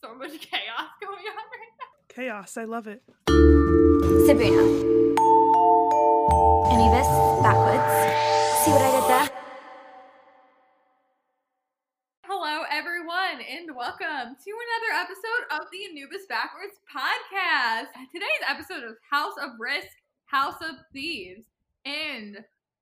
so much chaos going on right now. Chaos. I love it. Sibuna. Anubis, backwards. See what I did there? Hello, everyone, and welcome to another episode of the Anubis Backwards podcast. Today's episode is House of Risk, House of Thieves, and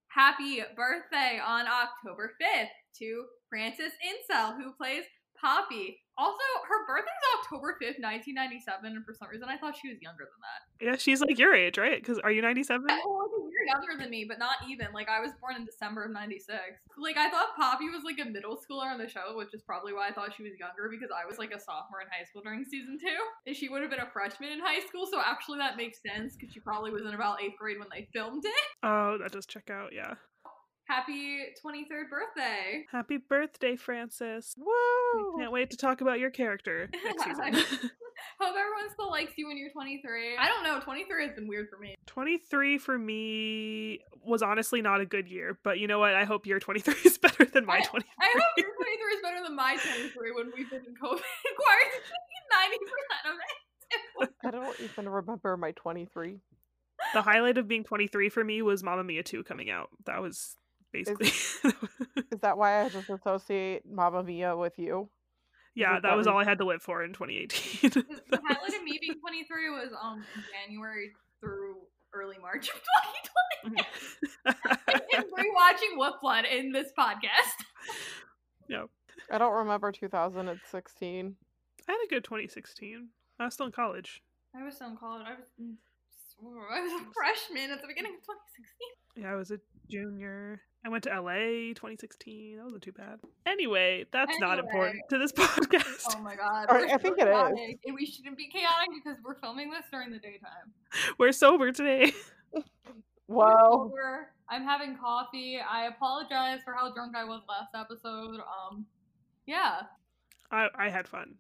happy birthday on October 5th to Frances Encell, who plays Poppy. Also, her birthday's October 5th, 1997, and for some reason I thought she was younger than that. Yeah, she's like your age, right? Because are you 97? Well, you're younger than me, but not even. Like, I was born in December of 96. Like, I thought Poppy was like a middle schooler on the show, which is probably why I thought she was younger because I was like a sophomore in high school during season two. And she would have been a freshman in high school, so actually that makes sense because she probably was in about eighth grade when they filmed it. Oh, that does check out. Yeah. Happy 23rd birthday. Happy birthday, Frances. Woo! Can't wait to talk about your character next season. Hope everyone still likes you when you're 23. I don't know, 23 has been weird for me. 23 for me was honestly not a good year, but you know what? I hope your 23 is better than my I- 23. I hope your 23 is better than my 23 when we've been in COVID quarantine 90% of it. I don't even remember my 23. the highlight of being 23 for me was Mamma Mia 2 coming out. That was basically Is that why I just associate Mamma Mia with you? Yeah, that that was all I had to live for in 2018. The the highlight of me being 23 was um January through early March of 2020. and rewatching What Blood in this podcast. No. I don't remember 2016. I had a good 2016. I was still in college. I was still in college. I was I was a freshman at the beginning of 2016. Yeah, I was a junior. I went to LA 2016. That wasn't too bad. Anyway, that's not important to this podcast. Oh my god. All right, I so think it is. And we shouldn't be chaotic because we're filming this during the daytime. We're sober today. Well, Sober. I'm having coffee. I apologize for how drunk I was last episode. Um, yeah. I, I had fun.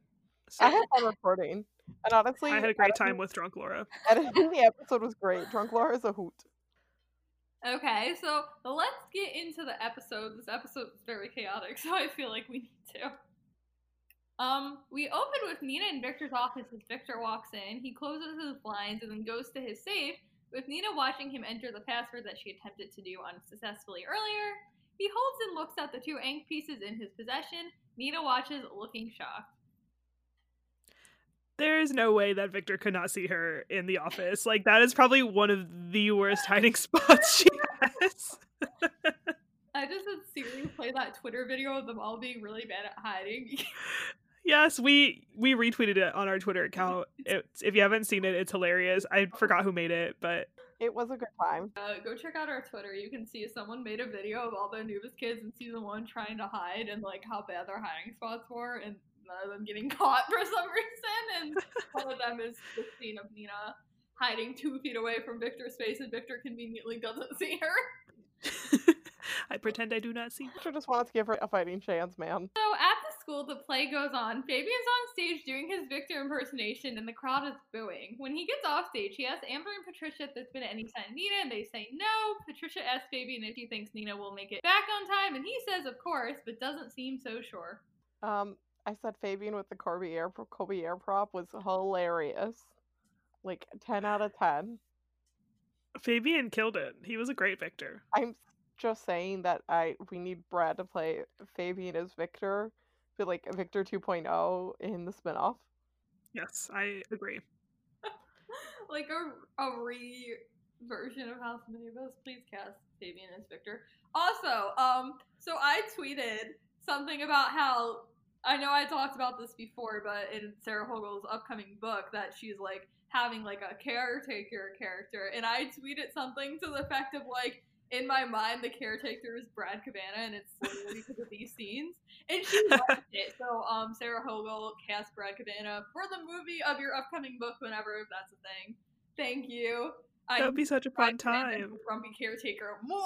So I had fun recording. And honestly, I had a great editing- time with Drunk Laura. Editing the episode was great. Drunk Laura is a hoot. Okay, so let's get into the episode. This episode is very chaotic, so I feel like we need to. Um, we open with Nina in Victor's office as Victor walks in. He closes his blinds and then goes to his safe, with Nina watching him enter the password that she attempted to do unsuccessfully earlier. He holds and looks at the two ink pieces in his possession. Nina watches, looking shocked. There's no way that Victor could not see her in the office. Like, that is probably one of the worst hiding spots she has. I just had Siri play that Twitter video of them all being really bad at hiding. yes, we we retweeted it on our Twitter account. It's, if you haven't seen it, it's hilarious. I forgot who made it, but It was a good time. Uh, go check out our Twitter. You can see someone made a video of all the Anubis kids in season one trying to hide and like how bad their hiding spots were, and none of them getting caught for some reason. And one of them is the scene of Nina hiding two feet away from Victor's face, and Victor conveniently doesn't see her. I pretend I do not see. I just wanted to give her a fighting chance, man. So at the school, the play goes on. Fabian's on stage doing his Victor impersonation, and the crowd is booing. When he gets off stage, he asks Amber and Patricia if there's been any sign of Nina, and they say no. Patricia asks Fabian if he thinks Nina will make it back on time, and he says of course, but doesn't seem so sure. Um, I said Fabian with the Corbierre Kobe air prop was hilarious. Like 10 out of 10. Fabian killed it. He was a great Victor. I'm just saying that I we need Brad to play Fabian as Victor, feel like Victor 2.0 in the spinoff. Yes, I agree. like a, a re version of House of Anubis. Please cast Fabian as Victor. Also, um, so I tweeted something about how I know I talked about this before, but in Sarah Hogle's upcoming book, that she's like having like a caretaker character, and I tweeted something to the effect of like. In my mind, the caretaker is Brad Kavanagh, and it's literally because of these scenes. And she loved it. So, um, Sarah Hogle cast Brad Kavanagh for the movie of your upcoming book, whenever if that's a thing. Thank you. That would be such a fun Brad Kavanagh, time. Grumpy caretaker more.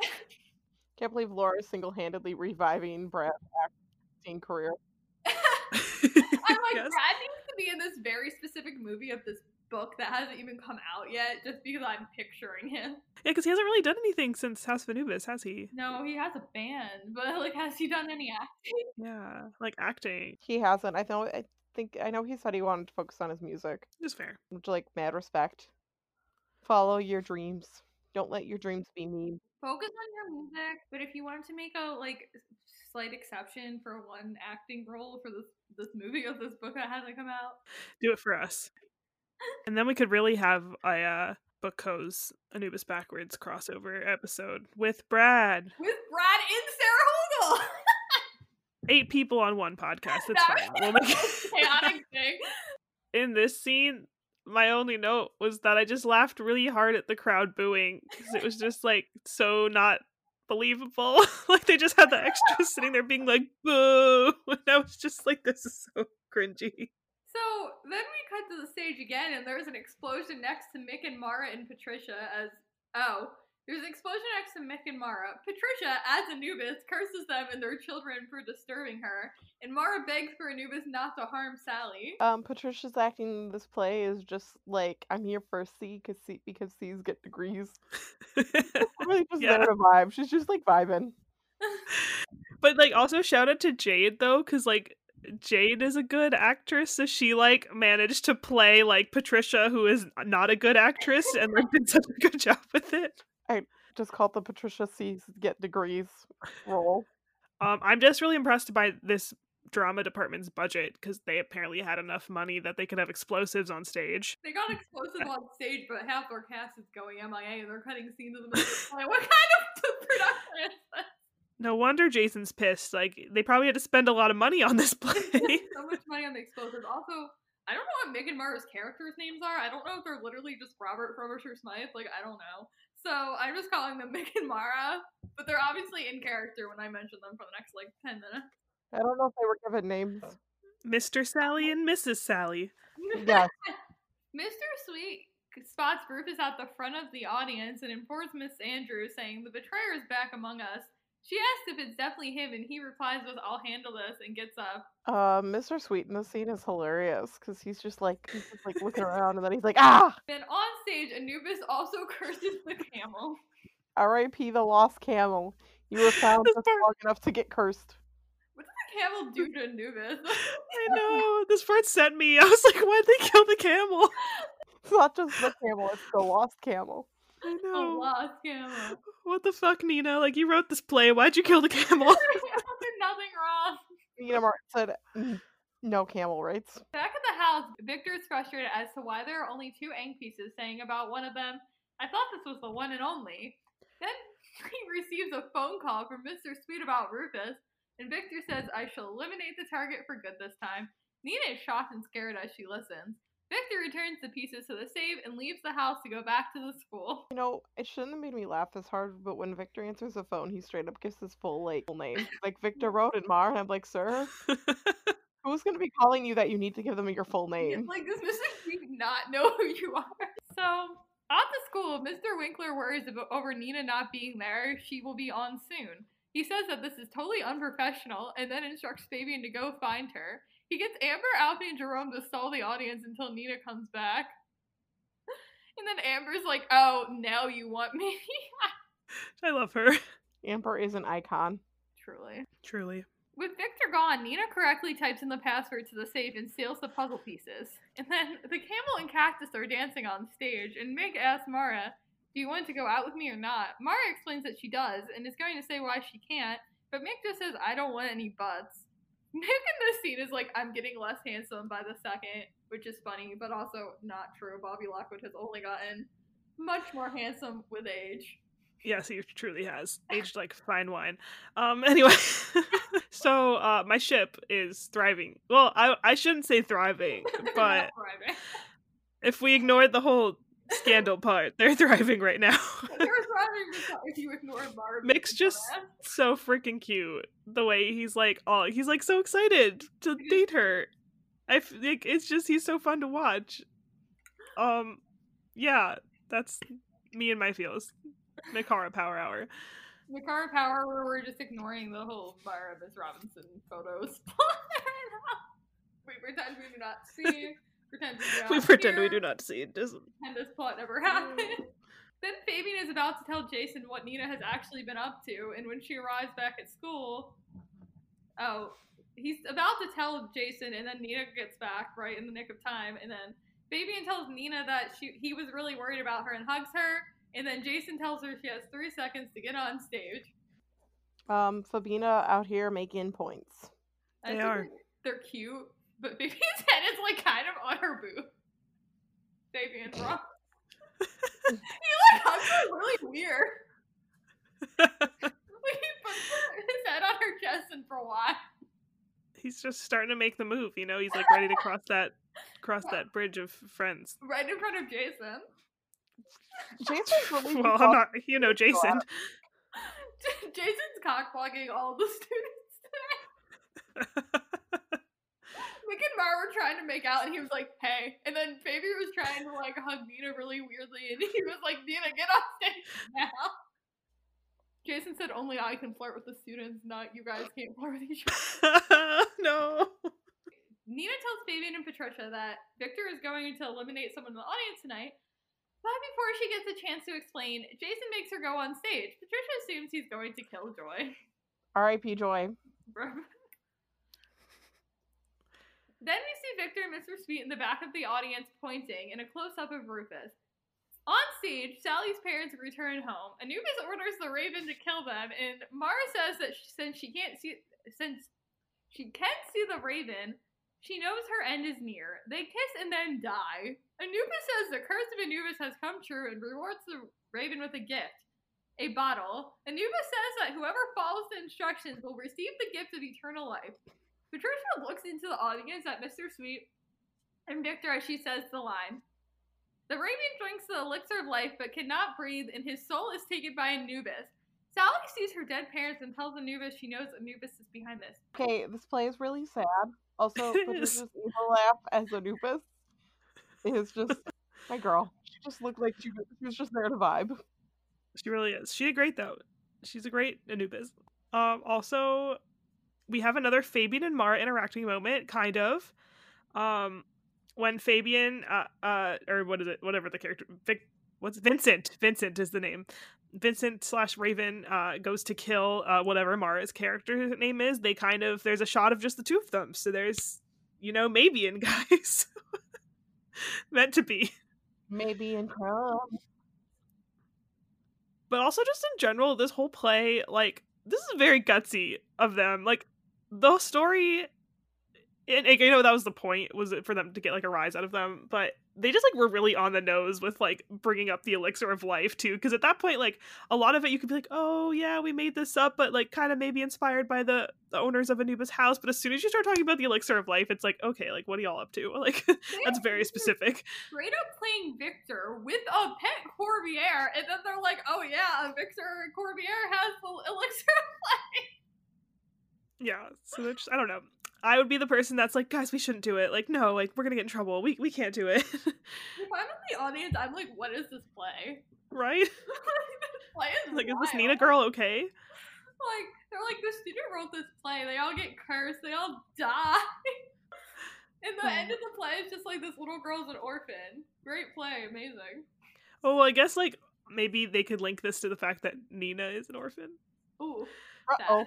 Can't believe Laura's single handedly reviving Brad's acting career. I'm like, Yes. Brad needs to be in this very specific movie of this book that hasn't even come out yet, just because I'm picturing him. Yeah, because he hasn't really done anything since House of Anubis, has he? No, he has a band, but like, has he done any acting? Yeah, like acting. He hasn't. I know. I think I know he said he wanted to focus on his music, Just fair. which like mad respect. Follow your dreams. Don't let your dreams be mean. Focus on your music, but if you wanted to make a like slight exception for one acting role for this this movie of this book that hasn't come out, Do it for us. And then we could really have a uh, Bookco's Anubis Backwards crossover episode with Brad. with Brad and Sarah Hogle. Eight people on one podcast. That's That fine. We'll make chaotic thing. in this scene, my only note was that I just laughed really hard at the crowd booing because it was just like so not believable. like they just had the extras sitting there being like boo, and I was just like, this is so cringy. So then we cut to the stage again, and there's an explosion next to Mick and Mara and Patricia as oh, there's an explosion next to Mick and Mara. Patricia, as Anubis, curses them and their children for disturbing her, and Mara begs for Anubis not to harm Sally. Um, Patricia's acting in this play is just like I'm here for a C because C because C's get degrees. Really just Yeah. there to vibe. She's just like vibing. but like also shout out to Jade though, because like Jade is a good actress, so she like managed to play like Patricia, who is not a good actress, and like did such a good job with it. I just called the Patricia C's get degrees role. Um, I'm just really impressed by this drama department's budget because they apparently had enough money that they could have explosives on stage. They got explosives on stage, but half their cast is going MIA, and they're cutting scenes in the middle of the play. What kind of production is this? No wonder Jason's pissed. Like they probably had to spend a lot of money on this play. so much money on the explosives. Also, I don't know what Megan Mara's characters' names are. I don't know if they're literally just Robert Frobisher Smythe. Like, I don't know. So I'm just calling them Mick and Mara, but they're obviously in character when I mention them for the next like ten minutes. I don't know if they were given names. Mr. Sally and Mrs. Sally. Yes. Mr. Sweet spots Rufus at the front of the audience and informs Miss Andrews, saying the betrayer is back among us. She asks if it's definitely him, and he replies with "I'll handle this," and gets up. Uh, Mr. Sweet in the scene is hilarious because he's just like he's just like looking around and then he's like, ah, Then on stage, Anubis also curses the camel. R.I.P. the lost camel. You were found just part- long enough to get cursed. What did the camel do to Anubis? I know. This part sent me. I was like, why'd they kill the camel? It's not just the camel; it's the lost camel. I A know. lost camel. What the fuck, Nina? Like you wrote this play. Why'd you kill the camel? There's nothing wrong. Nina Martin said, "Mm, "No camel rights." Back at the house, Victor is frustrated as to why there are only two ink pieces, saying about one of them, I thought this was the one and only. Then he receives a phone call from Mr. Sweet about Rufus, and Victor says, I shall eliminate the target for good this time. Nina is shocked and scared as she listens. Victor returns the pieces to the safe and leaves the house to go back to the school. You know, it shouldn't have made me laugh this hard, but when Victor answers the phone, he straight up gives his full like full name, like Victor Rodenmaar. And I'm like, sir, who's gonna be calling you that you need to give them your full It's name? like, does Mr. Sweet not know who you are? So, at the school, Mr. Winkler worries about, over Nina not being there. She will be on soon. He says that this is totally unprofessional and then instructs Fabian to go find her. He gets Amber, Alfie, and Jerome to stall the audience until Nina comes back. And then Amber's like, oh, now you want me? I love her. Amber is an icon. Truly. Truly. With Victor gone, Nina correctly types in the password to the safe and seals the puzzle pieces. And then the camel and cactus are dancing on stage, and Meg asks Mara, Do you want to go out with me or not? Mara explains that she does and is going to say why she can't, but Meg just says, I don't want any butts. Meg in this scene is like, I'm getting less handsome by the second, which is funny, but also not true. Bobby Lockwood has only gotten much more handsome with age. Yes, he truly has aged like fine wine. Um. Anyway, so uh, my ship is thriving. Well, I I shouldn't say thriving, but thriving. if we ignored the whole scandal part, they're thriving right now. They're thriving if you ignore Barbie. Mick's just so freaking cute. The way he's like, oh, he's like so excited to date her. I f- like it's just he's so fun to watch. Um, yeah, that's me and my feels. Mickara Power Hour. Mickara Power, where we're just ignoring the whole Myra Miss Robinson photos. we pretend we do not see. Pretend we do not We pretend we do not see it. Just Pretend this plot never happened. then Fabian is about to tell Jason what Nina has actually been up to, and when she arrives back at school, oh, he's about to tell Jason, and then Nina gets back right in the nick of time, and then Fabian tells Nina that she he was really worried about her and hugs her, and then Jason tells her she has three seconds to get on stage. Um, Fabina out here making points. I They think are. They're, they're cute, but Fabian's head is like kind of on her boob. Fabian's wrong. he like hugs her really weird. Like he puts his head on her chest and for why? He's just starting to make the move, you know. He's like ready to cross that cross that bridge of friends. Right in front of Jason. Jason's really Well, I'm not, you know, Jason. Jason's cockblocking all the students today. Mick and Mar were trying to make out, and he was like, "Hey," and then Fabian was trying to like hug Nina really weirdly, and he was like, "Nina, get on stage now." Jason said, "Only I can flirt with the students, not you guys can't flirt with each other." no. Nina tells Fabian and Patricia that Victor is going to eliminate someone in the audience tonight. But before she gets a chance to explain, Jason makes her go on stage. Patricia assumes he's going to kill Joy. R.I.P. Joy. Then we see Victor and Mr. Sweet in the back of the audience pointing in a close up of Rufus. On stage, Sally's parents return home. Anubis orders the Raven to kill them, and Mara says that she, since she can't see, since she can't see the Raven, she knows her end is near. They kiss and then die. Anubis says the curse of Anubis has come true and rewards the Raven with a gift, a bottle. Anubis says that whoever follows the instructions will receive the gift of eternal life. Patricia looks into the audience at Mr. Sweet and Victor as she says the line. The Raven drinks the elixir of life but cannot breathe, and his soul is taken by Anubis. Sally sees her dead parents and tells Anubis she knows Anubis is behind this. Okay, this play is really sad. Also, It Patricia's is. evil laugh as Anubis is just my girl. She just looked like she was, she was just there to vibe. She really is. She did great though. She's a great Anubis. Um, also, we have another Fabian and Mara interacting moment, kind of. Um, when Fabian, uh, uh, or what is it? Whatever the character, Vic, what's Vincent? Vincent is the name. Vincent slash Raven uh, goes to kill uh, whatever Mara's character name is. They kind of there's a shot of just the two of them. So there's you know maybe in guys meant to be. Maybe in crumb. but also just in general this whole play like this is very gutsy of them like the story and and, you know that was the point was it for them to get like a rise out of them but they just like were really on the nose with like bringing up the elixir of life too because at that point like a lot of it you could be like oh yeah we made this up but like kind of maybe inspired by the, the owners of anubis house but as soon as you start talking about the elixir of life it's like okay like what are y'all up to like that's very specific Straight up playing Victor with a pet Corbierre, and then they're like, oh yeah, Victor Corbierre has the elixir of life. Yeah, so they're just, I don't know. I would be the person that's like, guys, we shouldn't do it. Like, no, like we're gonna get in trouble. We we can't do it, If I'm in the audience, I'm like, what is this play? right? this play is Like, is this. Nina girl okay? Like, they're like, the student wrote this play. They all get cursed. They all die. and the hmm. end of the play is just like this little girl's an orphan. Great play, amazing. Oh, well, I guess like maybe they could link this to the fact that Nina is an orphan. Ooh, Uh-oh.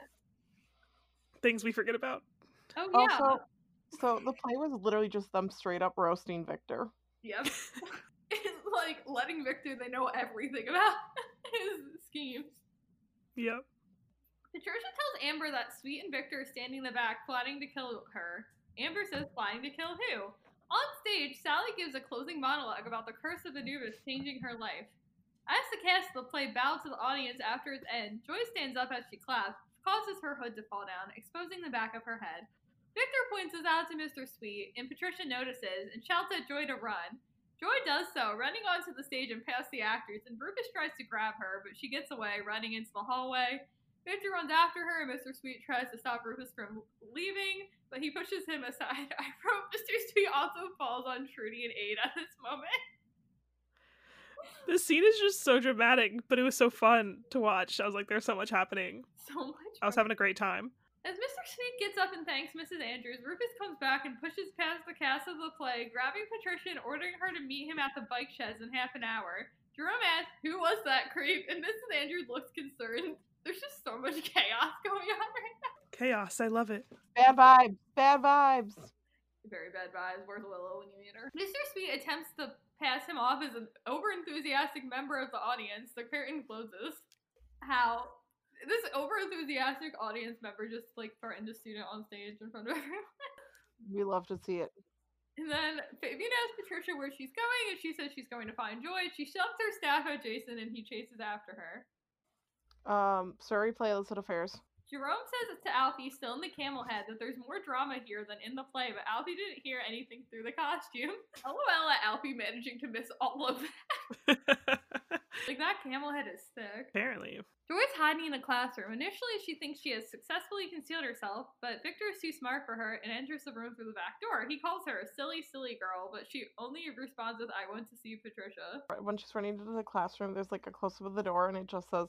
Sad. Things we forget about. Oh yeah. Also, so the play was literally just them straight up roasting Victor. Yep. it's like letting Victor they know everything about his schemes. Yep. Patricia tells Amber that Sweet and Victor are standing in the back plotting to kill her. Amber says plotting to kill who? On stage, Sally gives a closing monologue about the curse of Anubis changing her life. As the cast of the play bow to the audience after its end, Joy stands up as she claps, which causes her hood to fall down, exposing the back of her head. Victor points this out to Mr. Sweet, and Patricia notices and shouts at Joy to run. Joy does so, running onto the stage and past the actors, and Rufus tries to grab her, but she gets away, running into the hallway. Victor runs after her, and Mr. Sweet tries to stop Rufus from leaving, but he pushes him aside. I wrote Mr. Sweet also falls on Trudy and Aid at this moment. This scene is just so dramatic, but it was so fun to watch. I was like, there's so much happening. So much. I was having a great time. As Mr. Sweet gets up and thanks Mrs. Andrews, Rufus comes back and pushes past the cast of the play, grabbing Patricia and ordering her to meet him at the bike sheds in half an hour. Jerome asks, Who was that creep? And Mrs. Andrews looks concerned. There's just so much chaos going on right now. Chaos. I love it. Bad vibes. Bad vibes. Very bad vibes. Where's Willow when you meet her? Mr. Sweet attempts to pass him off as an over-enthusiastic member of the audience. The curtain closes. How this over-enthusiastic audience member just like threatened a student on stage in front of everyone. We love to see it. And then Fabian asks Patricia where she's going, and she says she's going to find Joy. She shoves her staff at Jason, and he chases after her. Um, Siri play illicit affairs. Jerome says it's to Alfie, still in the camel head, that there's more drama here than in the play, but Alfie didn't hear anything through the costume. LOL at Alfie managing to miss all of that. Like, that camel head is thick. Apparently. Joy's hiding in the classroom. Initially, she thinks she has successfully concealed herself, but Victor is too smart for her and enters the room through the back door. He calls her a silly, silly girl, but she only responds with, I want to see Patricia. When she's running into the classroom, there's like a close up of the door and it just says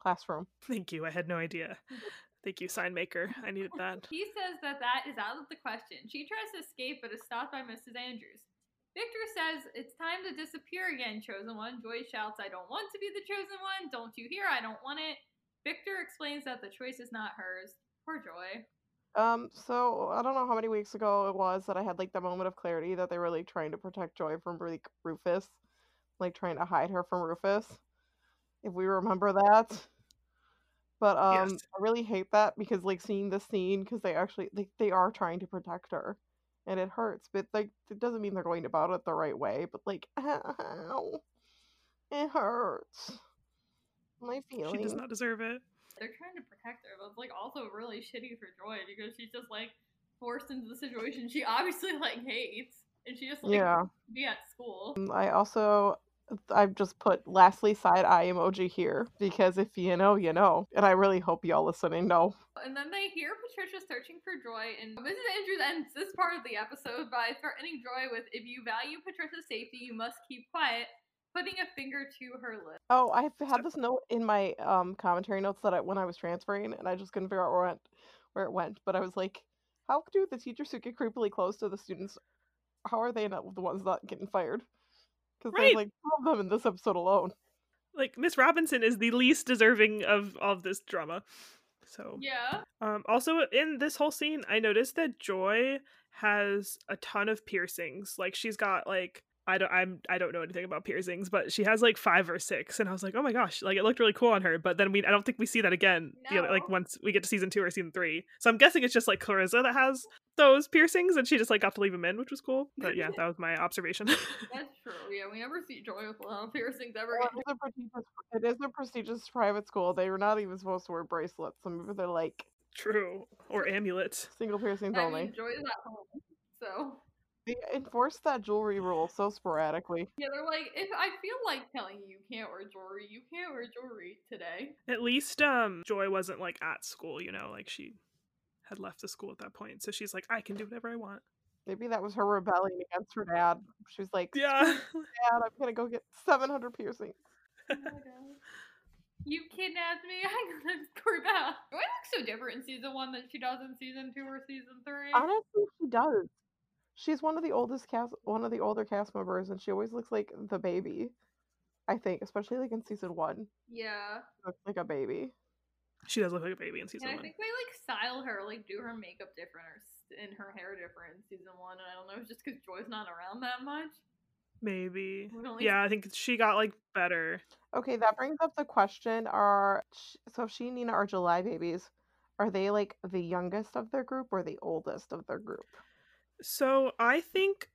classroom. Thank you. I had no idea. Thank you, sign maker. I needed that. He says that that is out of the question. She tries to escape, but is stopped by Mrs. Andrews. Victor says, It's time to disappear again, chosen one. Joy shouts, I don't want to be the chosen one. Don't you hear? I don't want it. Victor explains that the choice is not hers. Poor Joy. Um, so I don't know how many weeks ago it was that I had like the moment of clarity that they were like trying to protect Joy from like Rufus, like trying to hide her from Rufus. If we remember that. But um Yes. I really hate that because like seeing this scene because they actually like they are trying to protect her. And it hurts, but like it doesn't mean they're going about it the right way, but like ow. It hurts. My feelings. She does not deserve it. They're trying to protect her, but it's like also really shitty for Joy because she's just like forced into the situation she obviously like hates. And she just like Yeah. be at school. I also I've just put lastly side eye emoji here because if you know, you know. And I really hope y'all listening know. And then they hear Patricia searching for Joy, and Mrs. Andrews ends this part of the episode by threatening Joy with, "If you value Patricia's safety, you must keep quiet." Putting a finger to her lip. Oh, I've had this note in my um commentary notes that I when I was transferring and I just couldn't figure out where it went where it went. But I was like, how do the teachers who get creepily close to the students how are they not the ones not getting fired? Because Right. there's like two of them in this episode alone. Like Miss Robinson is the least deserving of all of this drama. So Yeah. Um, also, in this whole scene, I noticed that Joy has a ton of piercings. Like she's got like I don't I'm I don't know anything about piercings, but she has like five or six, and I was like, oh my gosh, like it looked really cool on her. But then we I don't think we see that again. The other, like once we get to season two or season three. So I'm guessing it's just like Klarissa that has those piercings, and she just like got to leave them in, which was cool. But yeah, that was my observation. That's true. Yeah, we never see Joy with a lot of piercings ever Well, it is a prestigious it is a prestigious private school. They were not even supposed to wear bracelets. Some of they're like True. Or amulets. single piercings I only. mean, Joy is at home, so They enforced that jewelry rule so sporadically. yeah, they're like, if I feel like telling you you can't wear jewelry, you can't wear jewelry today. At least um Joy wasn't like at school, you know, like she had left the school at that point. So she's like, I can do whatever I want. Maybe that was her rebelling against her dad. She was like, Yeah. Dad, I'm gonna go get 700 piercings. Oh. You kidnapped me. I'm gonna screw that. Joy looks so different in season one than she does in season two or season three. Honestly, she does. She's one of the oldest cast, one of the older cast members, and she always looks like the baby. I think, especially like in season one, yeah. she looks like a baby. she does look like a baby in season And I one. think they like style her, like do her makeup different or s- and her hair different in season one. And I don't know, it's just because Joy's not around that much. Maybe. We only Yeah, I think she got like better. Okay, that brings up the question: Are sh- so she and Nina are July babies? Are they like the youngest of their group or the oldest of their group? So I think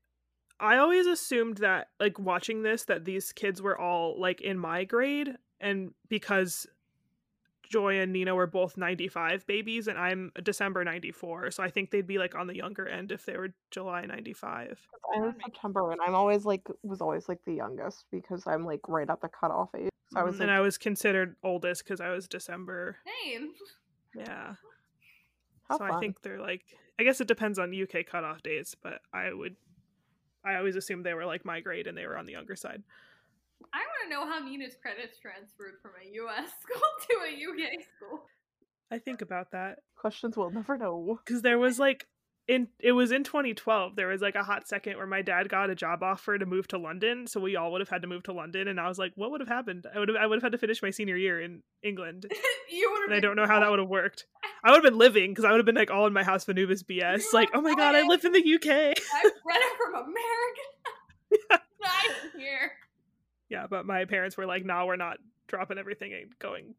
I always assumed that like watching this that these kids were all like in my grade and because Joy and Nina were both 95 babies and I'm December 94. So I think they'd be like on the younger end if they were July 95. I'm in That makes September, and I'm always like was always like the youngest because I'm like right at the cutoff age. So I was Mhm, like, and I was considered oldest because I was December. Same. Yeah. how so I think they're like I guess it depends on UK cutoff dates, but I would I always assumed they were like my grade and they were on the younger side. I want to know how Nina's credits transferred from a US school to a UK school. I think about that questions we'll never know. because there was like in it was in 2012 there was like a hot second where my dad got a job offer to move to london so we all would have had to move to london and i was like what would have happened? I would have i would have had to finish my senior year in england. You would have. and i don't know how that would have worked. I would have been living because i would have been like all in my house Anubis bs like oh my god i live in the uk I read it from America. Not even here. yeah but my parents were like nah we're not dropping everything and going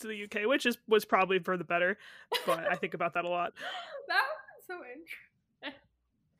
to the uk which is was probably for the better but i think about that a lot. That so interesting.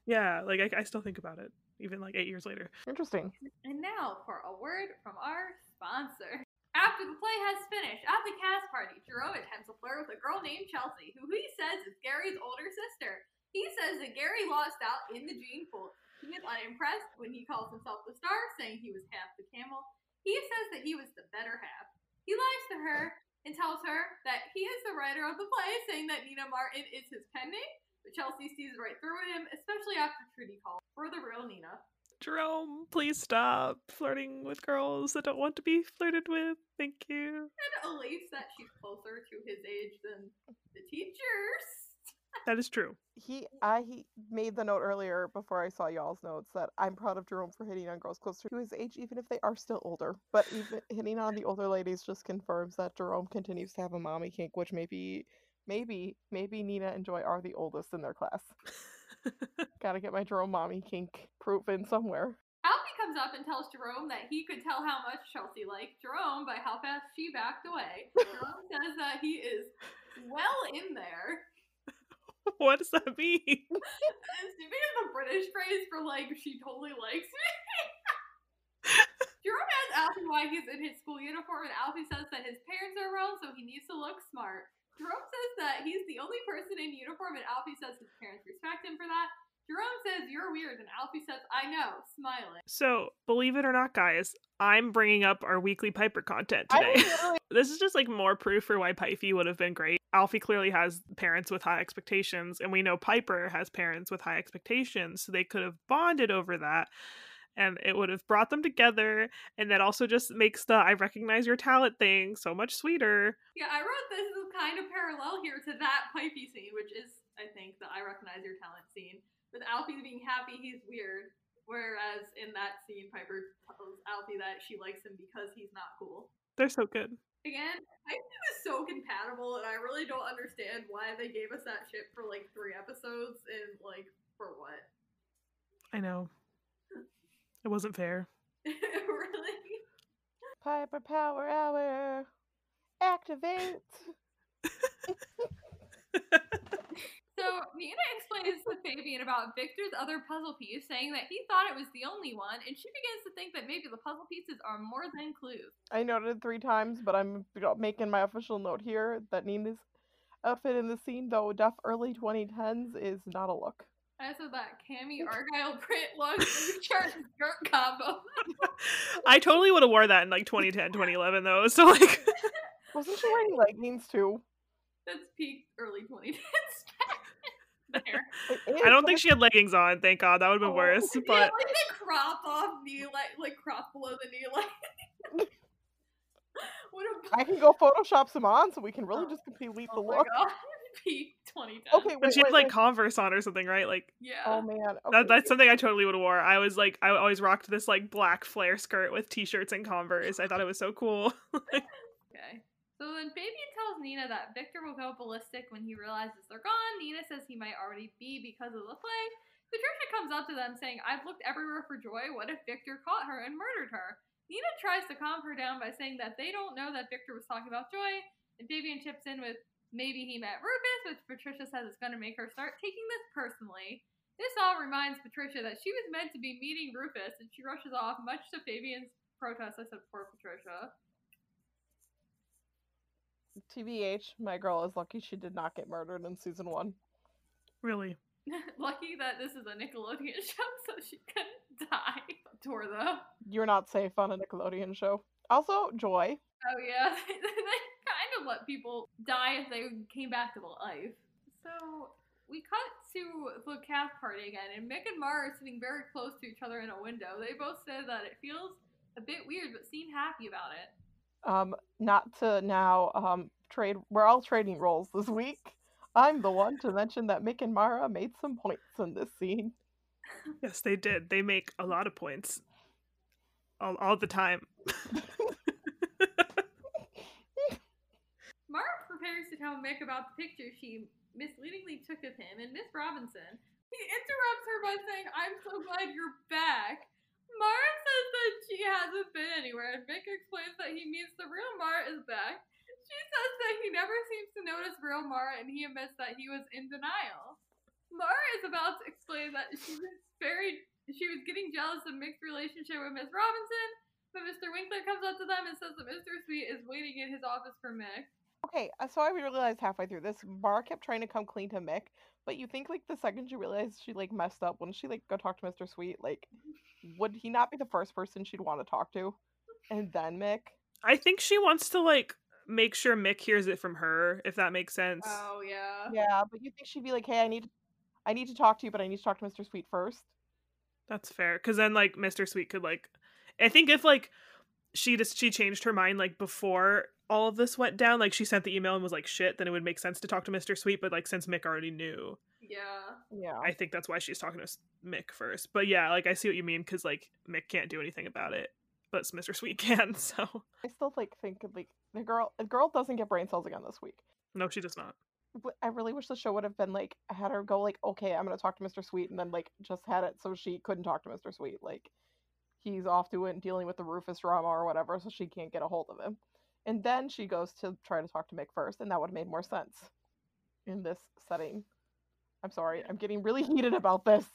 yeah like I, I still think about it even like eight years later Interesting. And now for a word from our sponsor. After the play has finished, at the cast party, Jerome attempts a flirt with a girl named Chelsea, who he says is Gary's older sister. He says that Gary lost out in the gene pool. He is unimpressed when he calls himself the star, saying he was half the camel. He says that he was the better half. He lies to her and tells her that he is the writer of the play, saying that Nina Martin is his pen name. But Chelsea sees right through him, especially after Trudy calls for the real Nina. Jerome, please stop flirting with girls that don't want to be flirted with. Thank you. And Elise that she's closer to his age than the teachers. That is true. He, I he made the note earlier before I saw y'all's notes that I'm proud of Jerome for hitting on girls closer to his age, even if they are still older. But even hitting on the older ladies just confirms that Jerome continues to have a mommy kink, which maybe, maybe, maybe Nina and Joy are the oldest in their class. Gotta get my Jerome mommy kink proven somewhere. Alfie comes up and tells Jerome that he could tell how much Chelsea liked Jerome by how fast she backed away. Jerome says that he is well in there. what does that mean? It's because the British phrase for like she totally likes me. Jerome asks Alfie why he's in his school uniform, and Alfie says that his parents are around, so he needs to look smart. Jerome says that he's the only person in uniform, and Alfie says his parents respect him for that. Jerome says you're weird, and Alfie says I know, smiling. So, believe it or not, guys, I'm bringing up our weekly Piper content today. this is just like more proof for why Pifey would have been great. Alfie clearly has parents with high expectations, and we know Piper has parents with high expectations, so they could have bonded over that. And it would have brought them together, and that also just makes the I recognize your talent thing so much sweeter. Yeah, I wrote this kind of parallel here to that Pipey scene, which is, I think, the I recognize your talent scene. With Alfie being happy he's weird, whereas in that scene, Piper tells Alfie that she likes him because he's not cool. They're so good. Again, I Pipey was so compatible, and I really don't understand why they gave us that shit for like three episodes and like for what. I know. It wasn't fair. really? Piper Power Hour. Activate. So Nina explains to Fabian about Victor's other puzzle piece, saying that he thought it was the only one, and she begins to think that maybe the puzzle pieces are more than clues. I noted it three times, but I'm uh, making my official note here that Nina's outfit in the scene, though def early 2010s, is not a look. I said that cami Argyle print long sleeve shirt skirt combo. I totally would have wore that in like 2010, 2011 though. So like Wasn't she wearing leggings too? That's peak early 2010s. there. I don't think she had leggings on, thank God. That would have been Oh, worse. yeah, But like the crop off knee, like like crop below the knee, like. what a I can go Photoshop some on so we can really Oh. just complete the oh my look. God, peak 2010. Okay, but wait, she had like wait. Converse on or something, right? Like yeah. Oh man. Okay. that, that's something I totally would have wore. I was like, I always rocked this like black flare skirt with t-shirts and Converse. I thought it was so cool. Okay. So then Fabian tells Nina that Victor will go ballistic when he realizes they're gone. Nina says he might already be because of the play. Patricia comes up to them saying, I've looked everywhere for Joy. What if Victor caught her and murdered her? Nina tries to calm her down by saying that they don't know that Victor was talking about Joy. And Fabian chips in with, maybe he met Rufus, which Patricia says is going to make her start taking this personally. This all reminds Patricia that she was meant to be meeting Rufus, and she rushes off, much to Fabian's protest. I said, poor Patricia. TBH, my girl is lucky she did not get murdered in season one. really. Lucky that this is a Nickelodeon show, so she couldn't die. Tour though. You're not safe on a Nickelodeon show. Also, Joy. Oh yeah, they let people die if they came back to life. So we cut to the cast party again, and Mick and Mar are sitting very close to each other in a window. They both said that it feels a bit weird, but seem happy about it. Um, not to now um trade. We're all trading roles this week. I'm the one to mention that Mick and Mara made some points in this scene. Yes, they did. They make a lot of points. All, all the time. Mara to tell Mick about the picture she misleadingly took of him and Miss Robinson. He interrupts her by saying, I'm so glad you're back. Mara says that she hasn't been anywhere, and Mick explains that he means the real Mara is back. She says that he never seems to notice real Mara, and he admits that he was in denial. Mara is about to explain that she was very, she was getting jealous of Mick's relationship with Miss Robinson, but Mr. Winkler comes up to them and says that Mr. Sweet is waiting in his office for Mick. Okay, uh, so I realized halfway through this, Mara kept trying to come clean to Mick, but you think like the second she realized she like messed up, wouldn't she like go talk to Mr. Sweet? Like, would he not be the first person she'd want to talk to? And then Mick? I think she wants to like make sure Mick hears it from her, if that makes sense. Oh, yeah. Yeah, but you think she'd be like, hey, I need I need to talk to you, but I need to talk to Mr. Sweet first. That's fair. Because then like Mr. Sweet could like I think if like she just she changed her mind like before all of this went down, like she sent the email and was like shit, then it would make sense to talk to Mr. Sweet, but like since Mick already knew, Yeah. Yeah. I think that's why she's talking to S- Mick first. But yeah, like I see what you mean because like Mick can't do anything about it, but Mr. Sweet can. So I still like think like the girl the girl doesn't get brain cells again this week. no, she does not. I really wish the show would have been like had her go like, okay, I'm gonna talk to Mr. Sweet, and then like just had it so she couldn't talk to Mr. Sweet. Like he's off doing dealing with the Rufus drama or whatever, so she can't get a hold of him. And then she goes to try to talk to Mick first, and that would have made more sense in this setting. I'm sorry, I'm getting really heated about this.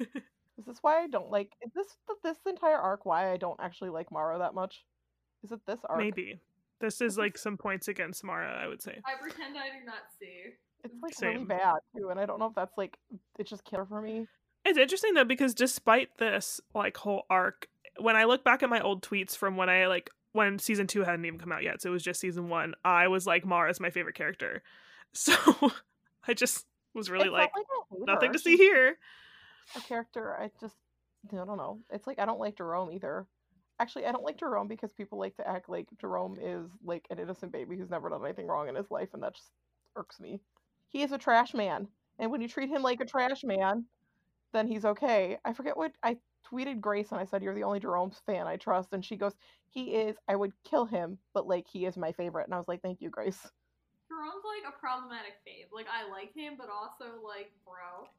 Is this why I don't like? Is this this entire arc why I don't actually like Mara that much? Is it this arc? Maybe this is like some points against Mara. I would say. I pretend I do not see. It's like really bad too, and I don't know if that's like it just killer for me. It's interesting though because despite this like whole arc, when I look back at my old tweets from when I like when season two hadn't even come out yet, so it was just season one, I was like Mara's my favorite character. So I just was really It's not like nothing to see here. A character, I just I don't know. It's like I don't like Jerome either. Actually, I don't like Jerome because people like to act like Jerome is like an innocent baby who's never done anything wrong in his life, and that just irks me. He is a trash man, and when you treat him like a trash man, then he's okay. I forget what I tweeted Grace and I said you're the only Jerome's fan I trust, and she goes, "He is. I would kill him, but like he is my favorite." And I was like, "Thank you, Grace." Jerome's like a problematic fave. Like I like him, but also like, bro.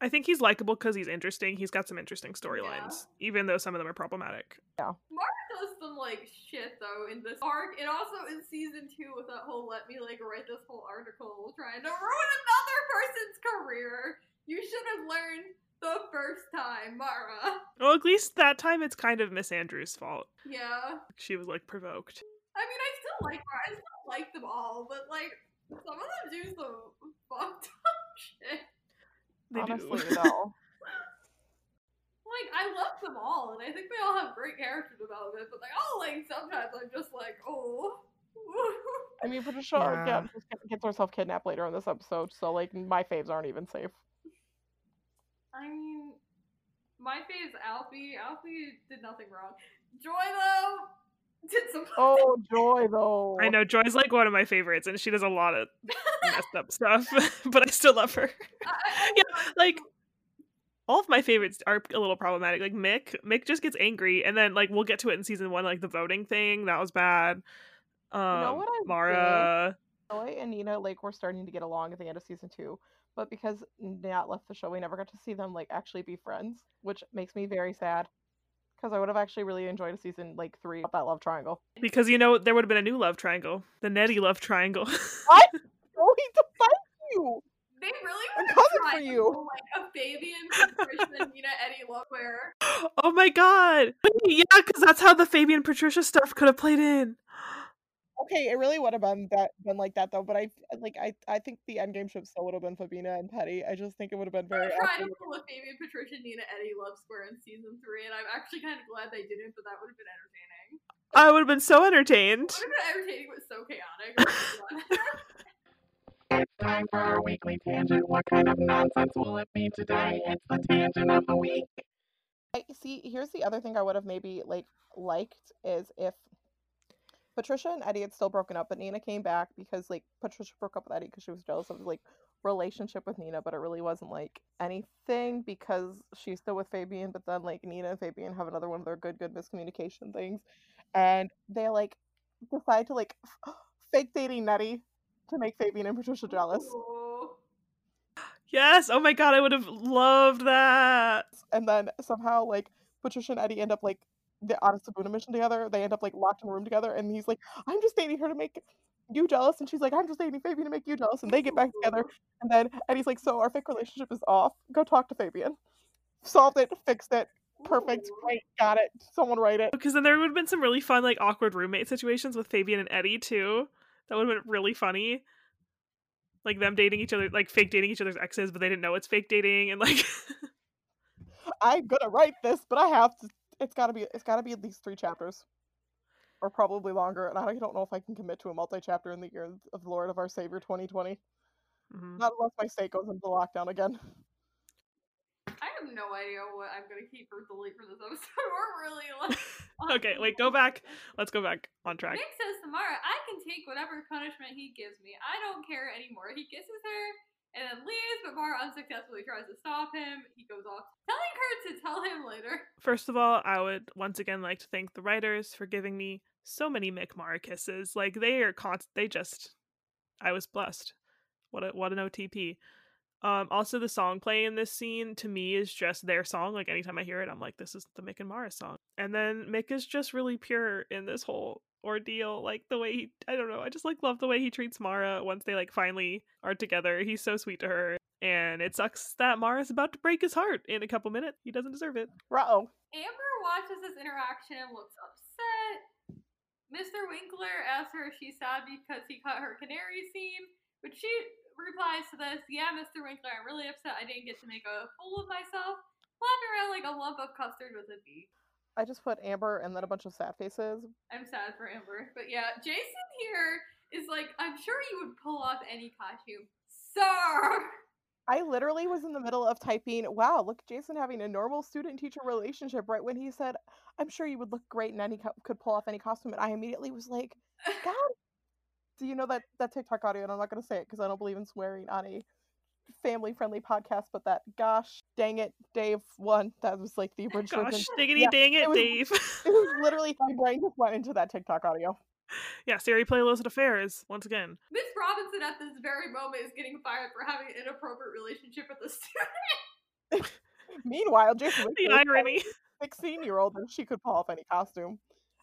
I think he's likable because he's interesting. He's got some interesting storylines, even though some of them are problematic. Yeah. Mark does some like shit though in this arc, and also in season two with that whole let me like write this whole article trying to ruin another person's career. You should have learned the first time, Mara. Well, at least that time it's kind of Miss Andrews' fault. Yeah. She was like provoked. I mean, I still like Mara. I still like them all, but like some of them do some fucked up shit. They Honestly, do. though. Like I love them all, and I think they all have great character development. But like, oh, like sometimes I'm just like, oh. I mean, Patricia Yeah. again just get- gets herself kidnapped later in this episode, so like my faves aren't even safe. I mean, my fave's Alfie. Alfie did nothing wrong. Joy though did some. Oh, Joy though. I know Joy's like one of my favorites, and she does a lot of messed up stuff, but I still love her. I, I, Yeah, like all of my favorites are a little problematic. Like Mick, Mick just gets angry, and then like we'll get to it in season one, like the voting thing that was bad. Um, know what I Mara, Joy and Nina like were starting to get along at the end of season two, but because Nat left the show, we never got to see them like actually be friends, which makes me very sad. Because I would have actually really enjoyed a season like three of that love triangle. because you know there would have been a new love triangle, the Nettie love triangle. What? Joey, to fight you. they really I'm would coming try for you. pull, like a Fabian, Patricia, and Nina, Eddie Lovewear. oh my god! Yeah, because that's how the Fabian Patricia stuff could have played in. Okay, it really would have been that been like that though. But I like I I think the endgame ship still would have been Fabina and Peddie. I just think it would have been very. They're trying to awkward. pull a Fabian, Patricia, Nina, Eddie Love Square in season three, and I'm actually kind of glad they didn't, but that would have been entertaining. I would have been so entertained. It would have been entertaining, but so chaotic. My God. It's time for our weekly tangent. What kind of nonsense will it be today? It's the tangent of the week. I see. Here's the other thing I would have maybe like liked is if Patricia and Eddie had still broken up, but Nina came back because like Patricia broke up with Eddie because she was jealous of like relationship with Nina, but it really wasn't like anything because she's still with Fabian. But then like Nina and Fabian have another one of their good good miscommunication things, and they like decide to like fake dating Nettie to make Fabian and Patricia jealous. Yes. Oh my god, I would have loved that. and then somehow like Patricia and Eddie end up like the on a Sibuna mission together. They end up like locked in a room together, and he's like, "I'm just dating her to make you jealous," and she's like, "I'm just dating Fabian to make you jealous," and they get back together, and then Eddie's like, "So our fake relationship is off. Go talk to Fabian. Solved it. Fixed it. Perfect. Right. Got it. Someone write it." Because then there would have been some really fun, like awkward roommate situations with Fabian and Eddie too. That would have been really funny. Like them dating each other, like fake dating each other's exes, but they didn't know it's fake dating, and like I'm gonna write this, but I have to. It's gotta be. It's gotta be at least three chapters, or probably longer. And I don't know if I can commit to a multi-chapter in the year of the Lord of our Savior 2020. Mhm. Not unless my state goes into lockdown again. I have no idea what I'm gonna keep or delete for this episode. We're really like. okay, wait, go back. Let's go back on track. Nick says Samara, I can take whatever punishment he gives me. I don't care anymore. He kisses her and then leaves, but Mara unsuccessfully tries to stop him. He goes off, telling her to tell him later. First of all, I would once again like to thank the writers for giving me so many Mick Mara kisses. Like they are const they just I was blessed. What a what an OTP. Um also the song playing in this scene to me is just their song. Like anytime I hear it, I'm like, this is the Mick and Mara song. And then Mick is just really pure in this whole ordeal. Like the way he I don't know, I just like love the way he treats Mara once they like finally are together. He's so sweet to her. And it sucks that Mara's about to break his heart in a couple minutes. He doesn't deserve it. Uh-oh. Amber watches this interaction and looks upset. Mr. Winkler asks her if she's sad because he cut her canary scene, but she replies to this, Yeah, Mr. Winkler, I'm really upset I didn't get to make a fool of myself. Flopping around like a lump of custard with a bee. I just put Amber and then a bunch of sad faces. I'm sad for Amber. But yeah, Jason here is like, I'm sure you would pull off any costume. Sir! I literally was in the middle of typing, wow, look, Jason having a normal student teacher relationship right when he said, I'm sure you would look great in any co- could pull off any costume. And I immediately was like, God. Do you know that, that TikTok audio? And I'm not going to say it because I don't believe in swearing on a family friendly podcast, but that gosh dang it, Dave one. That was like the abridged Gosh, diggity Yeah, dang it, it was- Dave. It was literally my brain just went into that TikTok audio. yeah, Siri play Illicit Affairs once again. Miss Robinson at this very moment is getting fired for having an inappropriate relationship with a student. Meanwhile, Jason The Winkler is irony. 16 year old and she could pull off any costume.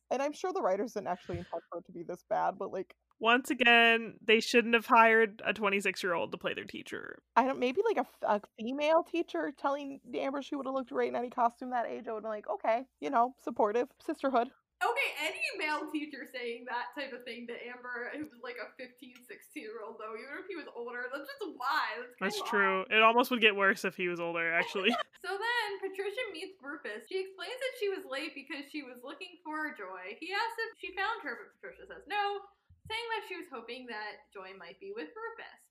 And I'm sure the writers didn't actually intend for it to be this bad, but like Once again, they shouldn't have hired a 26 year old to play their teacher. I don't maybe like a, a female teacher telling Amber she would have looked great in any costume that age. I would have been like, okay, you know, supportive sisterhood. Okay, any male teacher saying that type of thing to Amber, who's like a 15, 16 year old, though, even if he was older, that's just why. That's, That's kinda true. It almost would get worse if he was older, actually. So then Patricia meets Rufus. She explains that she was late because she was looking for Joy. He asks if she found her, but Patricia says no, saying that she was hoping that Joy might be with Rufus.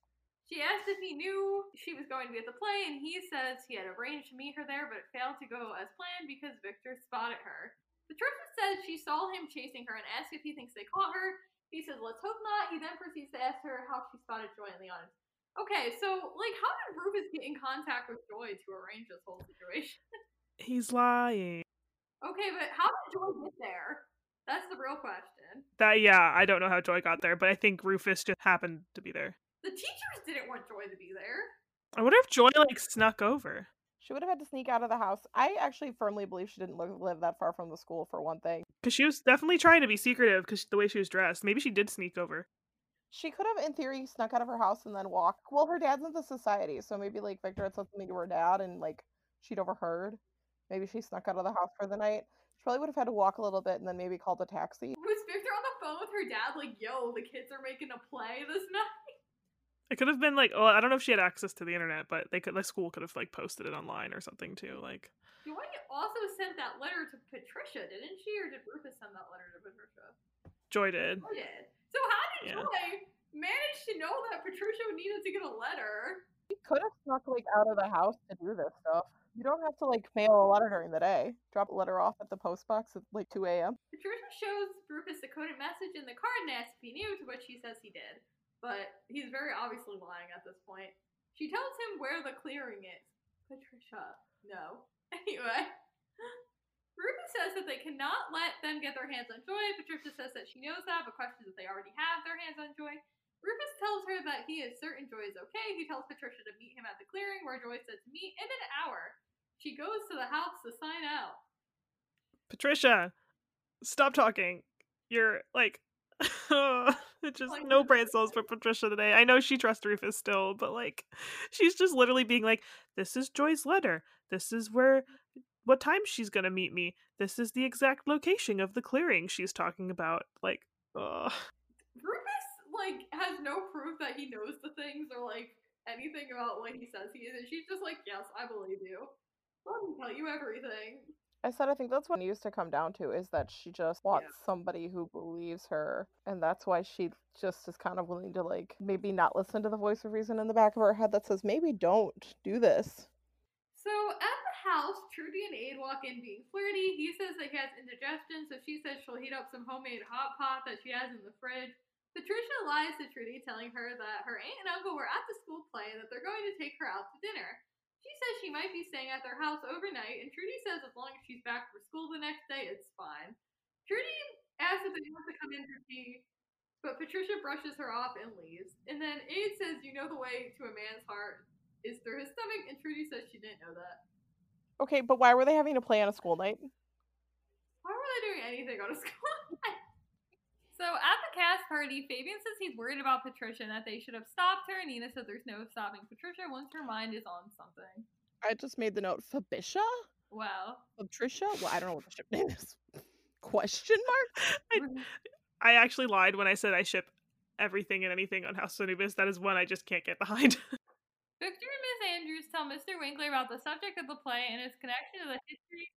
She asked if he knew she was going to be at the play, and he says he had arranged to meet her there, but it failed to go as planned because Victor spotted her. Patricia says she saw him chasing her and asked if he thinks they caught her. He says, let's hope not. He then proceeds to ask her how she spotted Joy in the audience. Okay, so, like, how did Rufus get in contact with Joy to arrange this whole situation? He's lying. Okay, but how did Joy get there? That's the real question. That yeah, I don't know how Joy got there, but I think Rufus just happened to be there. The teachers didn't want Joy to be there. I wonder if Joy like snuck over. She would have had to sneak out of the house. I actually firmly believe she didn't live, live that far from the school for one thing. Because she was definitely trying to be secretive because the way she was dressed. Maybe she did sneak over. She could have, in theory, snuck out of her house and then walked. Well, her dad's in the society, so maybe like Victor had something to her dad and like she'd overheard. Maybe she snuck out of the house for the night. She probably would have had to walk a little bit and then maybe called a taxi. Was Victor on the phone with her dad, like, yo, the kids are making a play this night? It could have been like, well, I don't know if she had access to the internet, but they could, the school could have like posted it online or something too. Like, Joy also sent that letter to Patricia, didn't she? Or did Rufus send that letter to Patricia? Joy did. Joy did. So how did Yeah. Joy manage to know that Patricia needed to get a letter? She could have snuck like out of the house to do this stuff. You don't have to like mail a letter during the day. Drop a letter off at the post box at like 2 a.m. Patricia shows Rufus the coded message in the card and asks if he knew, to which he says he did. But he's very obviously lying at this point. She tells him where the clearing is. Patricia, no. Anyway, Rufus says that they cannot let them get their hands on Joy. Patricia says that she knows that, but questions that they already have their hands on Joy. Rufus tells her that he is certain Joy is okay. He tells Patricia to meet him at the clearing where Joy says to meet in an hour. She goes to the house to sign out. Patricia, stop talking. You're like, it's just no brain cells for Patricia today. I know she trusts Rufus still, but like, she's just literally being like, "This is Joy's letter. This is where, what time she's gonna meet me. This is the exact location of the clearing she's talking about." Like, ugh. Like has no proof that he knows the things or like anything about what he says he is, and she's just like, "Yes, I believe you. Let me tell you everything." I said I think that's what it used to come down to is that she just wants somebody who believes her, and that's why she just is kind of willing to like maybe not listen to the voice of reason in the back of her head that says maybe don't do this. So at the house, Trudy and Ade walk in being flirty. He says that he has indigestion, so she says she'll heat up some homemade hot pot that she has in the fridge. Patricia lies to Trudy, telling her that her aunt and uncle were at the school play and that they're going to take her out to dinner. She says she might be staying at their house overnight, and Trudy says as long as she's back for school the next day, it's fine. Trudy asks if they want to come in for tea, but Patricia brushes her off and leaves. And then Ade says, You know the way to a man's heart is through his stomach, and Trudy says she didn't know that. Okay, but why were they having to play on a school night? Why were they doing anything on a school night? So at the cast party, Fabian says he's worried about Patricia and that they should have stopped her. And Nina said there's no stopping Patricia once her mind is on something. I just made the note Fabisha? Wow. Patricia? Well, I don't know what the ship name is. Question mark? I actually lied when I said I ship everything and anything on House of Anubis. That is one I just can't get behind. Victor and Miss Andrews tell Mr. Winkler about the subject of the play and its connection to the history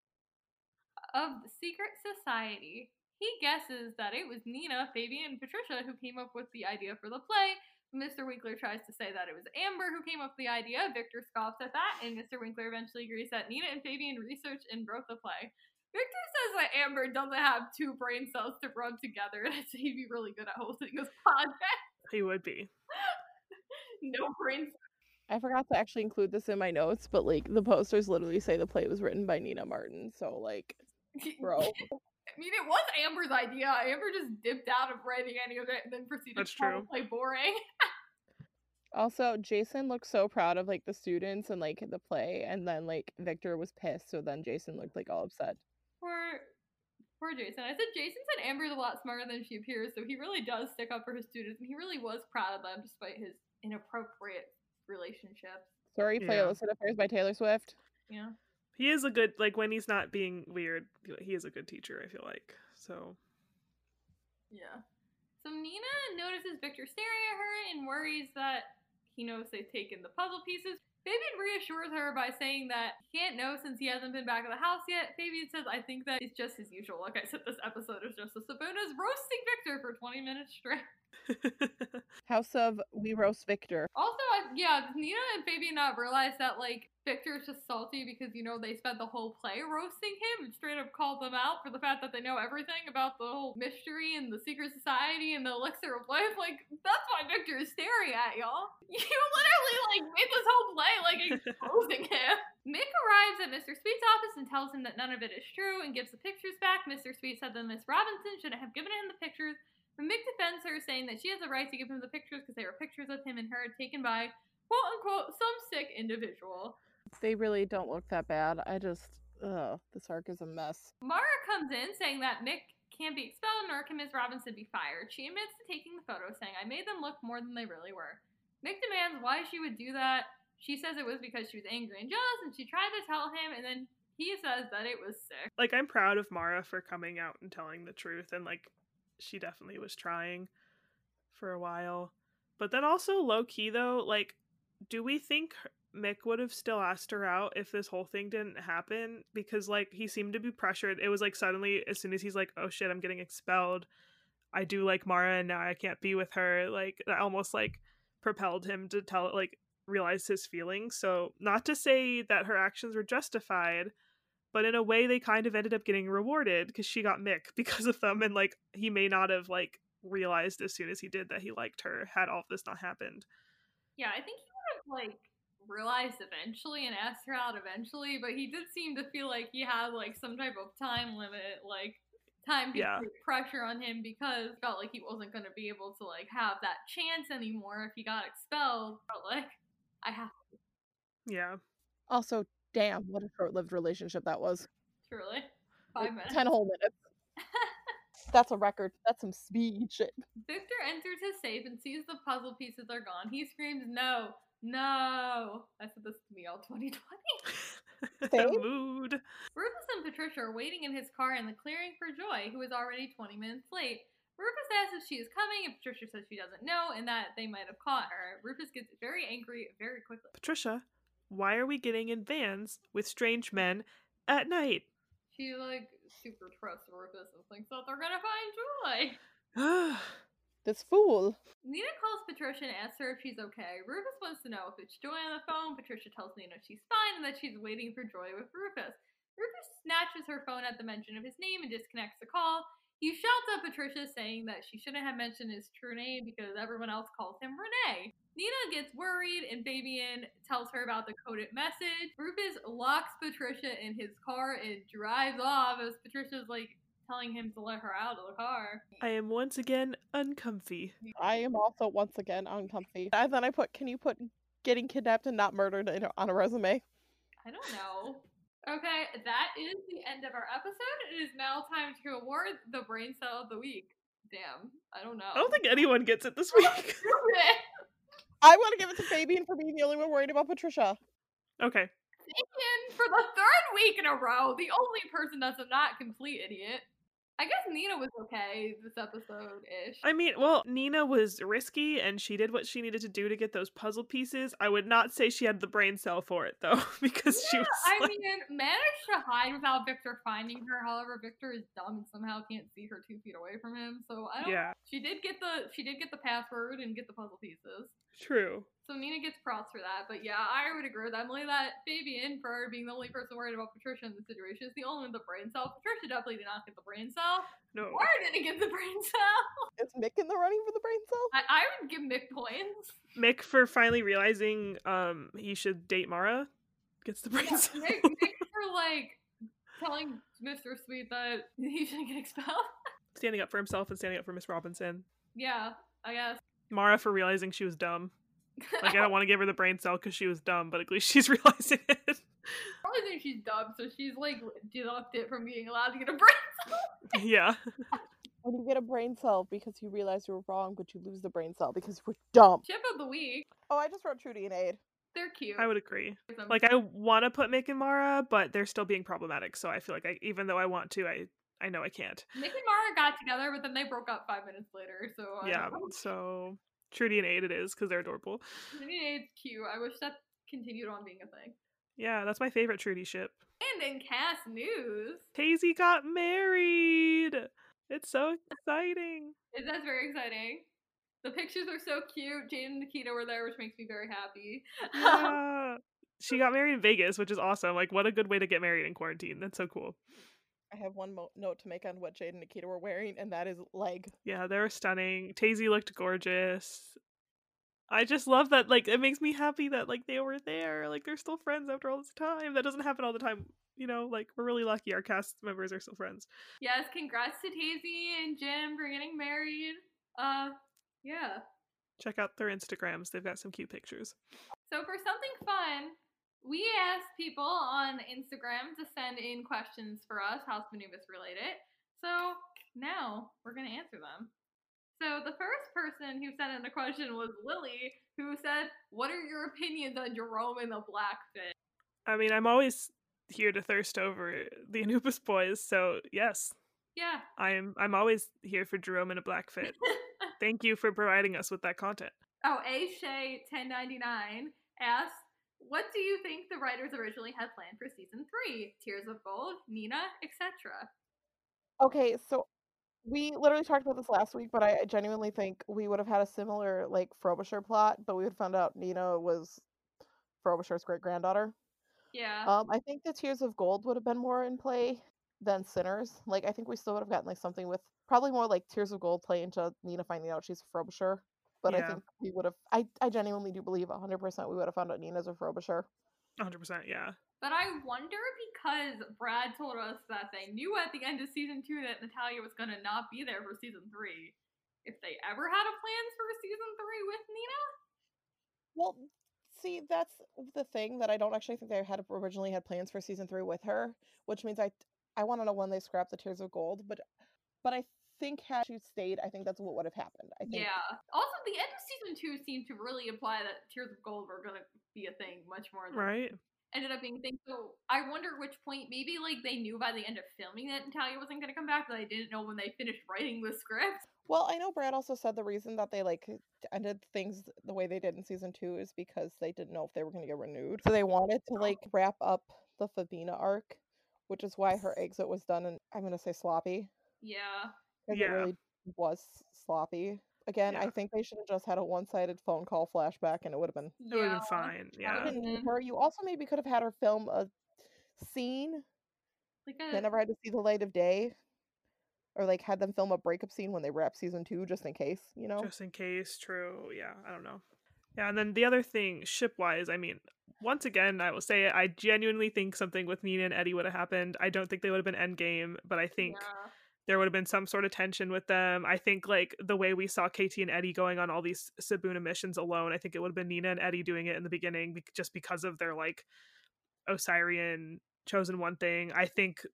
of the secret society. He guesses that it was Nina, Fabian, and Patricia who came up with the idea for the play. Mr. Winkler tries to say that it was Amber who came up with the idea. Victor scoffs at that, and Mr. Winkler eventually agrees that Nina and Fabian researched and wrote the play. Victor says that Amber doesn't have two brain cells to rub together, and that he'd be really good at hosting this podcast. he would be. no brain I forgot to actually include this in my notes, but like the posters literally say the play was written by Nina Martin. So like, bro. I mean, it was Amber's idea. Amber just dipped out of writing any of it and then proceeded That's to true. play boring. Also, Jason looked so proud of like the students and like the play, and then like Victor was pissed, so then Jason looked like all upset. Poor, poor Jason. I said Jason said Amber's a lot smarter than she appears, so he really does stick up for his students, and he really was proud of them despite his inappropriate relationships. Sorry, play Yeah. Illicit Affairs by Taylor Swift. You know. He is a good like when he's not being weird. He is a good teacher. I feel like so. Yeah. So Nina notices Victor staring at her and worries that he knows they've taken the puzzle pieces. Fabian reassures her by saying that he can't know since he hasn't been back at the house yet. Fabian says, I think that it's just as usual. Like I said, this episode is just the Sibunas roasting Victor for 20 minutes straight. House of We Roast Victor. Also, I, yeah, Nina and Fabian not realize that like Victor's just salty because you know they spent the whole play roasting him and straight up called them out for the fact that they know everything about the whole mystery and the secret society and the elixir of life. Like that's why Victor is staring at y'all. You literally like made this whole play like exposing him. Mick arrives at Mr. Sweet's office and tells him that none of it is true and gives the pictures back. Mr. Sweet said that Miss Robinson shouldn't have given him the pictures. But Mick defends her, saying that she has a right to give him the pictures because they were pictures of him and her taken by quote unquote some sick individual. They really don't look that bad. I just, ugh, this arc is a mess. Mara comes in saying that Mick can't be expelled nor can Ms. Robinson be fired. She admits to taking the photo, saying, I made them look more than they really were. Mick demands why she would do that. She says it was because she was angry and jealous, and she tried to tell him, and then he says that it was sick. like I'm proud of Mara for coming out and telling the truth and like she definitely was trying for a while. But then also low key though, like do we think Mick would have still asked her out if this whole thing didn't happen because like he seemed to be pressured. It was like suddenly as soon as he's like, "Oh shit, I'm getting expelled. I do like Mara and now I can't be with her." Like that almost like propelled him to tell like realize his feelings. So, not to say that her actions were justified, but in a way they kind of ended up getting rewarded because she got Mick because of them and like he may not have like realized as soon as he did that he liked her had all this not happened. Yeah, I think he would have like realized eventually and asked her out eventually, but he did seem to feel like he had like some type of time limit, like time Yeah. pressure on him because felt like he wasn't going to be able to like have that chance anymore if he got expelled. But like, I have Yeah. Also, damn, what a short-lived relationship that was. truly Like, five minutes. Ten whole minutes. That's a record. That's some speed shit. Victor enters his safe and sees the puzzle pieces are gone. He screams, "No, no!" I said this to me all 2020. Same. Mood. Rufus and Patricia are waiting in his car in the clearing for Joy, who is already 20 minutes late. Rufus asks if she is coming, and Patricia says she doesn't know and that they might have caught her. Rufus gets very angry very quickly. Patricia, why are we getting in vans with strange men at night? She, like, super trusts Rufus and thinks that they're gonna find Joy. This fool. Nina calls Patricia and asks her if she's okay. Rufus wants to know if it's Joy on the phone. Patricia tells Nina she's fine and that she's waiting for Joy with Rufus. Rufus snatches her phone at the mention of his name and disconnects the call. He shouts at Patricia saying that she shouldn't have mentioned his true name because everyone else calls him Renee. Nina gets worried and Fabian tells her about the coded message. Rufus locks Patricia in his car and drives off as Patricia's like telling him to let her out of the car. I am once again uncomfy. I am also once again uncomfy. And then I put, can you put getting kidnapped and not murdered in, on a resume? I don't know. Okay, that is the end of our episode. It is now time to award the brain cell of the week. Damn, I don't know. I don't think anyone gets it this week. I want to give it to Fabian for being the only one worried about Patricia. okay. Taken for the third week in a row, the only person that's a not complete idiot. I guess Nina was okay this episode ish. I mean, well, Nina was risky and she did what she needed to do to get those puzzle pieces. I would not say she had the brain cell for it though, because she Yeah, was I like, mean, managed to hide without Victor finding her. However, Victor is dumb and somehow can't see her two feet away from him. So I don't. yeah, She did get the she did get the password and get the puzzle pieces. True. So Nina gets props for that, but yeah, I would agree with Emily that Fabian, for being the only person worried about Patricia in the situation, is the only one with the brain cell. Patricia definitely did not get the brain cell. No. Mara didn't get the brain cell. Is Mick in the running for the brain cell? I, I would give Mick points. Mick for finally realizing um he should date Mara gets the brain Yeah, cell. Mick, Mick for like telling Mr. Sweet that he shouldn't get expelled. standing up for himself and standing up for Miss Robinson. yeah, I guess. Mara for realizing she was dumb. Like I don't want to give her the brain cell because she was dumb, but at least she's realizing it. Probably think she's dumb, so she's like deducted it from being allowed to get a brain cell. yeah. When you get a brain cell because you realize you were wrong, but you lose the brain cell because you were dumb. Chip of the week. Oh, I just wrote Trudy and Ade. They're cute. I would agree. Like I want to put Mick and Mara, but they're still being problematic. So I feel like I, even though I want to, I I know I can't. Mick and Mara got together, but then they broke up five minutes later. So I Yeah. So Trudy and Ade it is because they're adorable. It's cute. I wish that continued on being a thing. Yeah, that's my favorite Trudy ship. And in cast news, Tasie got married. It's so exciting. it- that's very exciting. The pictures are so cute. Jade and Nikita were there, which makes me very happy. Yeah. she got married in Vegas, which is awesome. Like, what a good way to get married in quarantine. That's so cool. I have one mo- note to make on what Jade and Nikita were wearing, and that is leg. Yeah, they were stunning. Tasie looked gorgeous. I just love that. Like, it makes me happy that like they were there. Like, they're still friends after all this time. That doesn't happen all the time. You know, like we're really lucky. Our cast members are still friends. yes, congrats to Tasie and Jim for getting married. Uh, yeah. Check out their Instagrams. They've got some cute pictures. So for something fun, we asked people on Instagram to send in questions for us, House Maneuvers related. So now we're gonna answer them. So the first person who sent in a question was Lily, who said, "What are your opinions on Jerome and the black fit?" I mean, I'm always here to thirst over the Anubis boys. So yes, Yeah. I'm. I'm always here for Jerome in a black fit. Thank you for providing us with that content. oh, A Shay 1099 asked, "What do you think the writers originally had planned for season three? Tears of Gold, Nina, etc." Okay, so we literally talked about this last week, but I genuinely think we would have had a similar like Frobisher plot, but we would have found out Nina was Frobisher's great granddaughter. Yeah. Um, I think the Tears of Gold would have been more in play than Sinners. Like, I think we still would have gotten like something with probably more like Tears of Gold play into Nina finding out she's Frobisher. But I think we would have. I, I genuinely do believe 100% we would have found out Nina's a Frobisher. 100%, yeah. But I wonder because Brad told us that they knew at the end of season two that Nathalia was gonna not be there for season three. If they ever had a plans for season three with Nina? Well, see, that's the thing that I don't actually think they had originally had plans for season three with her, which means I I want to know when they scrapped the Tears of Gold, but but I think had she stayed, I think that's what would have happened. I think Yeah. Also, the end of season two seemed to really imply that Tears of Gold were gonna be a thing much more than Right? ended up being a thing. So I wonder at which point maybe like they knew by the end of filming that Nathalia wasn't gonna come back, but they didn't know when they finished writing the script. Well, I know Brad also said the reason that they like ended things the way they did in season two is because they didn't know if they were going to get renewed. So they wanted to oh. like wrap up the Fabina arc, which is why her exit was done in I'm going to say sloppy Yeah. Because Yeah. it really was sloppy. Again, Yeah. I think they should have just had a one-sided phone call flashback, and it would have been. It would have Yeah. been fine, You yeah. didn't need Mhm. her. You also maybe could have had her film a scene Like that a never had to see the light of day, or like had them film a breakup scene when they wrap season two, just in case. You know. Just in case, true. Yeah, I don't know. Yeah, and then the other thing, ship wise, I mean, once again, I will say it, I genuinely think something with Nina and Eddie would have happened. I don't think they would have been endgame, but I think yeah. There would have been some sort of tension with them. I think like the way we saw KT and Eddie going on all these Sibuna missions alone, I think it would have been Nina and Eddie doing it in the beginning just because of their like Osirian chosen one thing. I think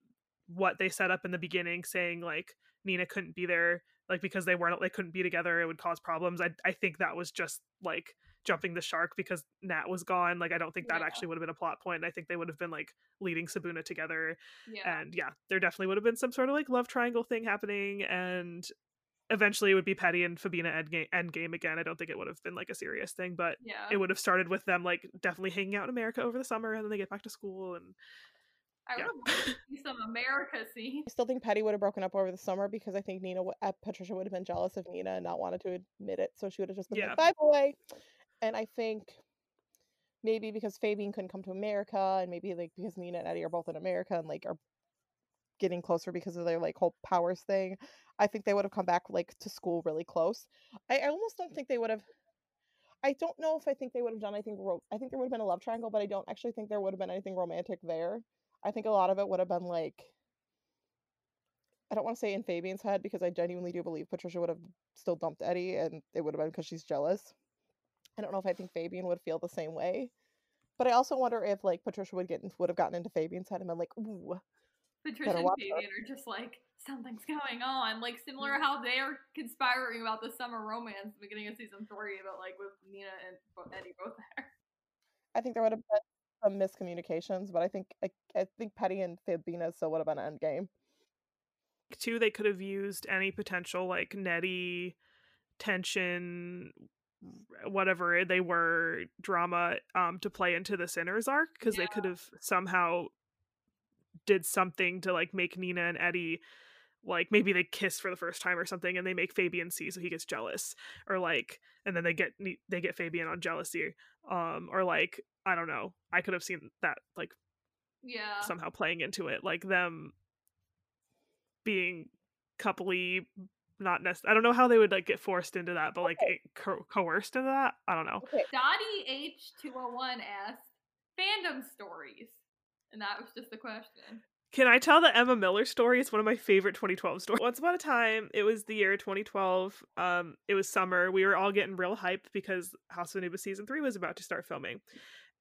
what they set up in the beginning saying like Nina couldn't be there like because they weren't they couldn't be together it would cause problems. I I think that was just like jumping the shark because Nat was gone. Like I don't think that Yeah. actually would have been a plot point. I think they would have been like leading Sibuna together Yeah. and yeah, there definitely would have been some sort of like love triangle thing happening, and eventually it would be Peddie and Fabina endgame, endgame again. I don't think it would have been like a serious thing, but yeah. it would have started with them like definitely hanging out in America over the summer, and then they get back to school, and I would have liked to see some America scene. I still think Peddie would have broken up over the summer because I think Nina, w- uh, Patricia would have been jealous of Nina and not wanted to admit it. So she would have just been Yeah. like, bye, boy. And I think maybe because Fabian couldn't come to America and maybe like because Nina and Eddie are both in America and like are getting closer because of their like whole powers thing, I think they would have come back like to school really close. I, I almost don't think they would have. I don't know if I think they would have done anything. Ro- I think there would have been a love triangle, but I don't actually think there would have been anything romantic there. I think a lot of it would have been like I don't want to say in Fabian's head because I genuinely do believe Patricia would have still dumped Eddie and it would have been because she's jealous. I don't know if I think Fabian would feel the same way. But I also wonder if like Patricia would get in- would have gotten into Fabian's head and been like, ooh, Patricia and watch out. Fabian are just like something's going on, like similar mm. how they are conspiring about the summer romance at the beginning of season three, but like with Nina and bo- Eddie both there. I think there would have been some miscommunications, but I think I, I think Peddie and Fabina still would have been an endgame. two they could have used any potential like Nettie tension whatever they were drama um to play into the sinners arc because they could have somehow did something to like make Nina and Eddie like maybe they kiss for the first time or something and they make Fabian see so he gets jealous. Or like and then they get they get Fabian on jealousy um or like I don't know I could have seen that like Yeah. somehow playing into it like them being coupley not necessarily i don't know how they would like get forced into that but like Okay. it co- coerced into that i don't know Okay, Dottie H201 asked fandom stories. And that was just the question. can i tell the emma miller story it's one of my favorite 2012 stories once upon a time it was the year 2012 um it was summer we were all getting real hyped because house of anubis season 3 was about to start filming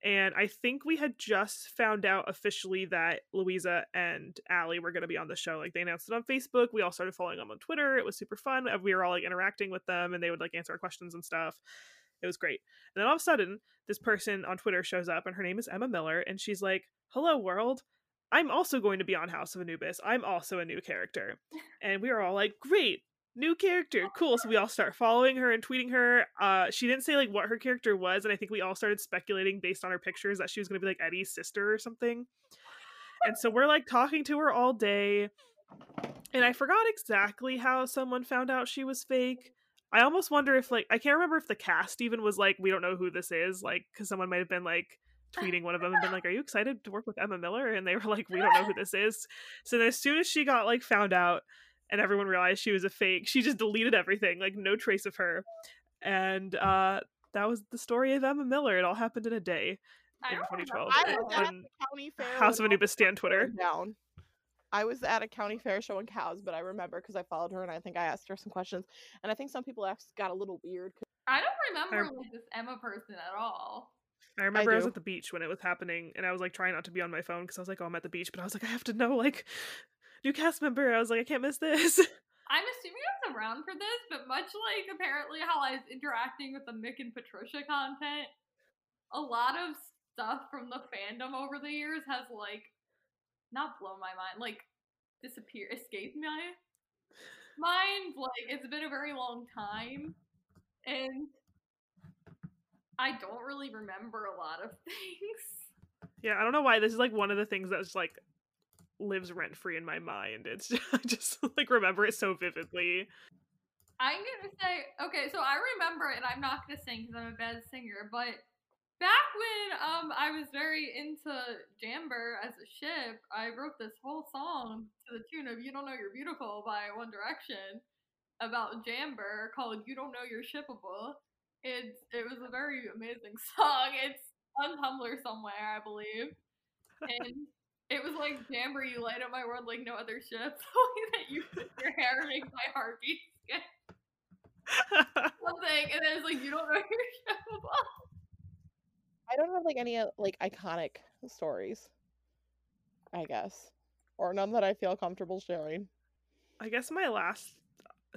and I think we had just found out officially that Louisa and Allie were going to be on the show. Like they announced it on Facebook. We all started following them on Twitter. It was super fun. We were all like interacting with them, and they would like answer our questions and stuff. It was great. And then all of a sudden, this person on Twitter shows up, and her name is Emma Miller, and she's like, "Hello, world." I'm also going to be on House of Anubis. I'm also a new character. And we were all like, great, new character, cool. So we all start following her and tweeting her. Uh, she didn't say like what her character was, and I think we all started speculating based on her pictures that she was to be like Eddie's sister or something. And so we're like talking to her all day, and I forgot exactly how someone found out she was fake. I almost wonder if like I can't remember if the cast even was like we don't know who this is like because someone might have been like tweeting one of them and been like, "Are you excited to work with Emma Miller?" And they were like, "We don't know who this is." So then as soon as she got like found out and everyone realized she was a fake, she just deleted everything, like no trace of her. And uh that was the story of Emma Miller. It all happened in a day in 2012 I that. was at on the county fair. House of Anubis stand Twitter. down. I was at a county fair showing cows, but I remember because I followed her and I think I asked her some questions. And I think some people asked, got a little weird. 'cause- I don't remember I- like this Emma person at all. I remember I, was at the beach when it was happening, and I was like trying not to be on my phone because I was like, "Oh, I'm at the beach," but I was like, "I have to know like new cast member." I was like, "I can't miss this." I'm assuming I was around for this, but much like apparently how I was interacting with the Mick and Patricia content, a lot of stuff from the fandom over the years has like not blown my mind, like disappear, escaped my mind. Like it's been a very long time, and I don't really remember a lot of things. yeah, I don't know why this is like one of the things that's like lives rent free in my mind. It's I just like remember it so vividly. I'm gonna say okay, so I remember, and I'm not gonna sing because I'm a bad singer, but back when um I was very into Jamber as a ship, I wrote this whole song to the tune of "You Don't Know You're Beautiful" by One Direction about Jamber called "You Don't Know You're Shippable." It's it was a very amazing song. It's on Tumblr somewhere, I believe, and. It was like Jamber, you light up my world like no other ship. The way that you put your hair makes my heart beat something, and then it's like you don't know your shippable. I don't have like any uh, like iconic stories, I guess, or none that I feel comfortable sharing. I guess my last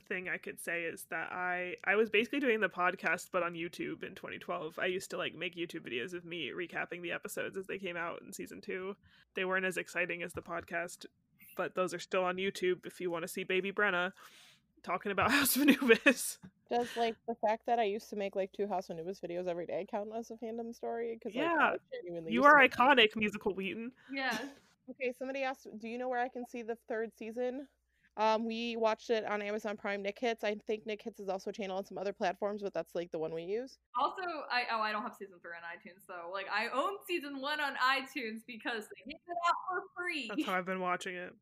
thing I could say is that I I was basically doing the podcast but on YouTube in 2012. I used to like make YouTube videos of me recapping the episodes as they came out in season 2. They weren't as exciting as the podcast, but those are still on YouTube if you want to see baby Brenna talking about House of Anubis. Does like the fact that I used to make like two House of Anubis videos every day count as a fandom story? Because like, Yeah, I You are make them. iconic, musical Wheaton. Yeah. Okay, somebody asked, do you know where I can see the third season? Um, we watched it on Amazon Prime. Nick Hits. I think Nick Hits is also a channel on some other platforms, but that's like the one we use. Also, I oh I don't have season three on iTunes, so like I own season one on iTunes because they gave it out for free. That's how I've been watching it.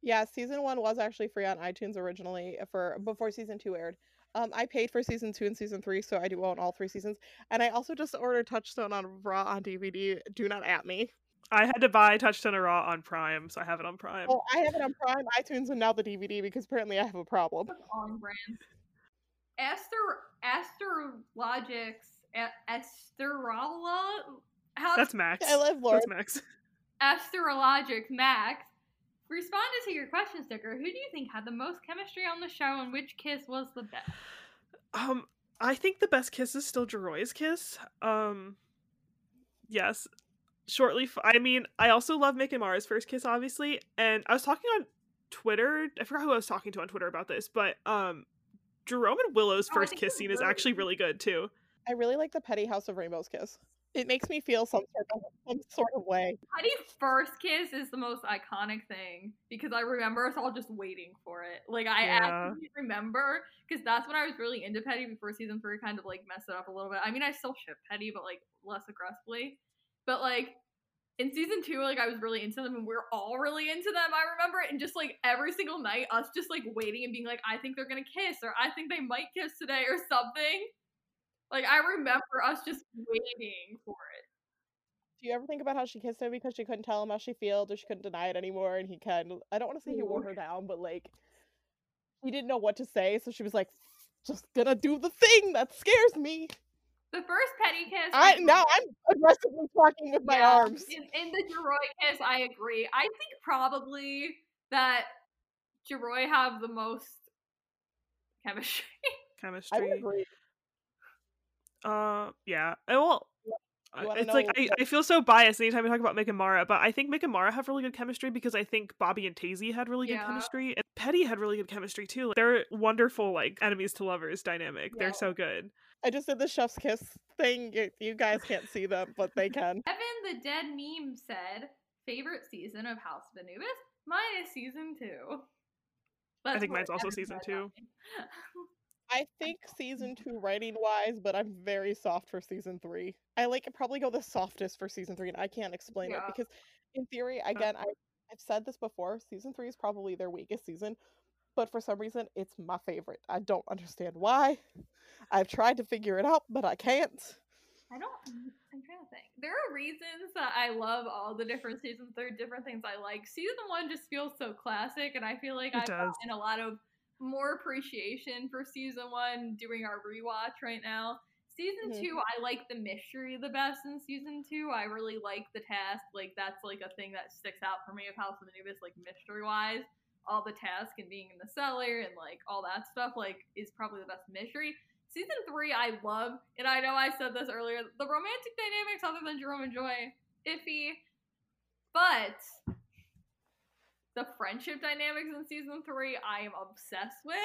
Yeah, season one was actually free on iTunes originally for before season two aired. Um, I paid for season two and season three, so I do own all three seasons. And I also just ordered Touchstone of Ra on DVD. Do not at me. I had to buy Touchstone Ra on Prime, so I have it on Prime. Oh, I have it on Prime, iTunes, and now the DVD because apparently I have a problem. on brand. Aster Astrologics Asterola how That's Max. I love Lord. That's Max. Astrologics Max responded to your question sticker. Who do you think had the most chemistry on the show, and which kiss was the best? Um, I think the best kiss is still Jeroy's kiss. Um, yes. Shortly, f- I mean, I also love Mick and Mara's first kiss, obviously. And I was talking on Twitter. I forgot who I was talking to on Twitter about this, but um, Jerome and Willow's Oh, first kiss scene was is actually really good too. I really like the Peddie House of Rainbows kiss. It makes me feel some sort of some sort of way. Peddie first kiss is the most iconic thing because I remember us all just waiting for it. Like I Yeah. actually remember because that's when I was really into Peddie before season three kind of like messed it up a little bit. I mean, I still ship Peddie, but like less aggressively. But like in season two, like I was really into them and we are all really into them. I remember it, and just like every single night, us just like waiting and being like, I think they're gonna kiss or I think they might kiss today or something. Like I remember us just waiting for it. Do you ever think about how she kissed him because she couldn't tell him how she feels or she couldn't deny it anymore and he can I don't want to say he wore her down, but like he didn't know what to say, so she was like, just gonna do the thing that scares me. The first Peddie kiss. I was- now I'm aggressively talking with my Yeah, arms. In, in the Jeroy kiss, I agree. I think probably that Jeroy have the most chemistry. I Chemistry. agree. Uh, yeah. I will. You uh, wanna It's like I, I feel so biased anytime we talk about Mick and Mara, but I think Mick and Mara have really good chemistry because I think Bobby and Tasie had really good chemistry, and Peddie had really good chemistry too. Like, they're wonderful, like enemies to lovers dynamic. Yeah. They're so good. I just did the chef's kiss thing. You, you guys can't see them, but they can. Evan the Dead Meme said, favorite season of House of Anubis? Mine is season two. That's think mine's also Evan season two. I think season two writing wise, but I'm very soft for season three. I like probably go the softest for season three, and I can't explain it because, in theory, again, I I've said this before. Season three is probably their weakest season, but for some reason, it's my favorite. I don't understand why. I've tried to figure it out, but I can't. I don't. I'm trying to think. There are reasons that I love all the different seasons. There are different things I like. Season one just feels so classic, and I feel like It I've does. gotten a lot of more appreciation for season one doing our rewatch right now. Season Mhm. two, I like the mystery the best in season two. I really like the task. Like that's like a thing that sticks out for me of House of Anubis, like mystery wise. All the task and being in the cellar and like all that stuff, like is probably the best mystery. Season three, I love, and I know I said this earlier. The romantic dynamics, other than Jerome and Joy, iffy, but the friendship dynamics in season three, I am obsessed with,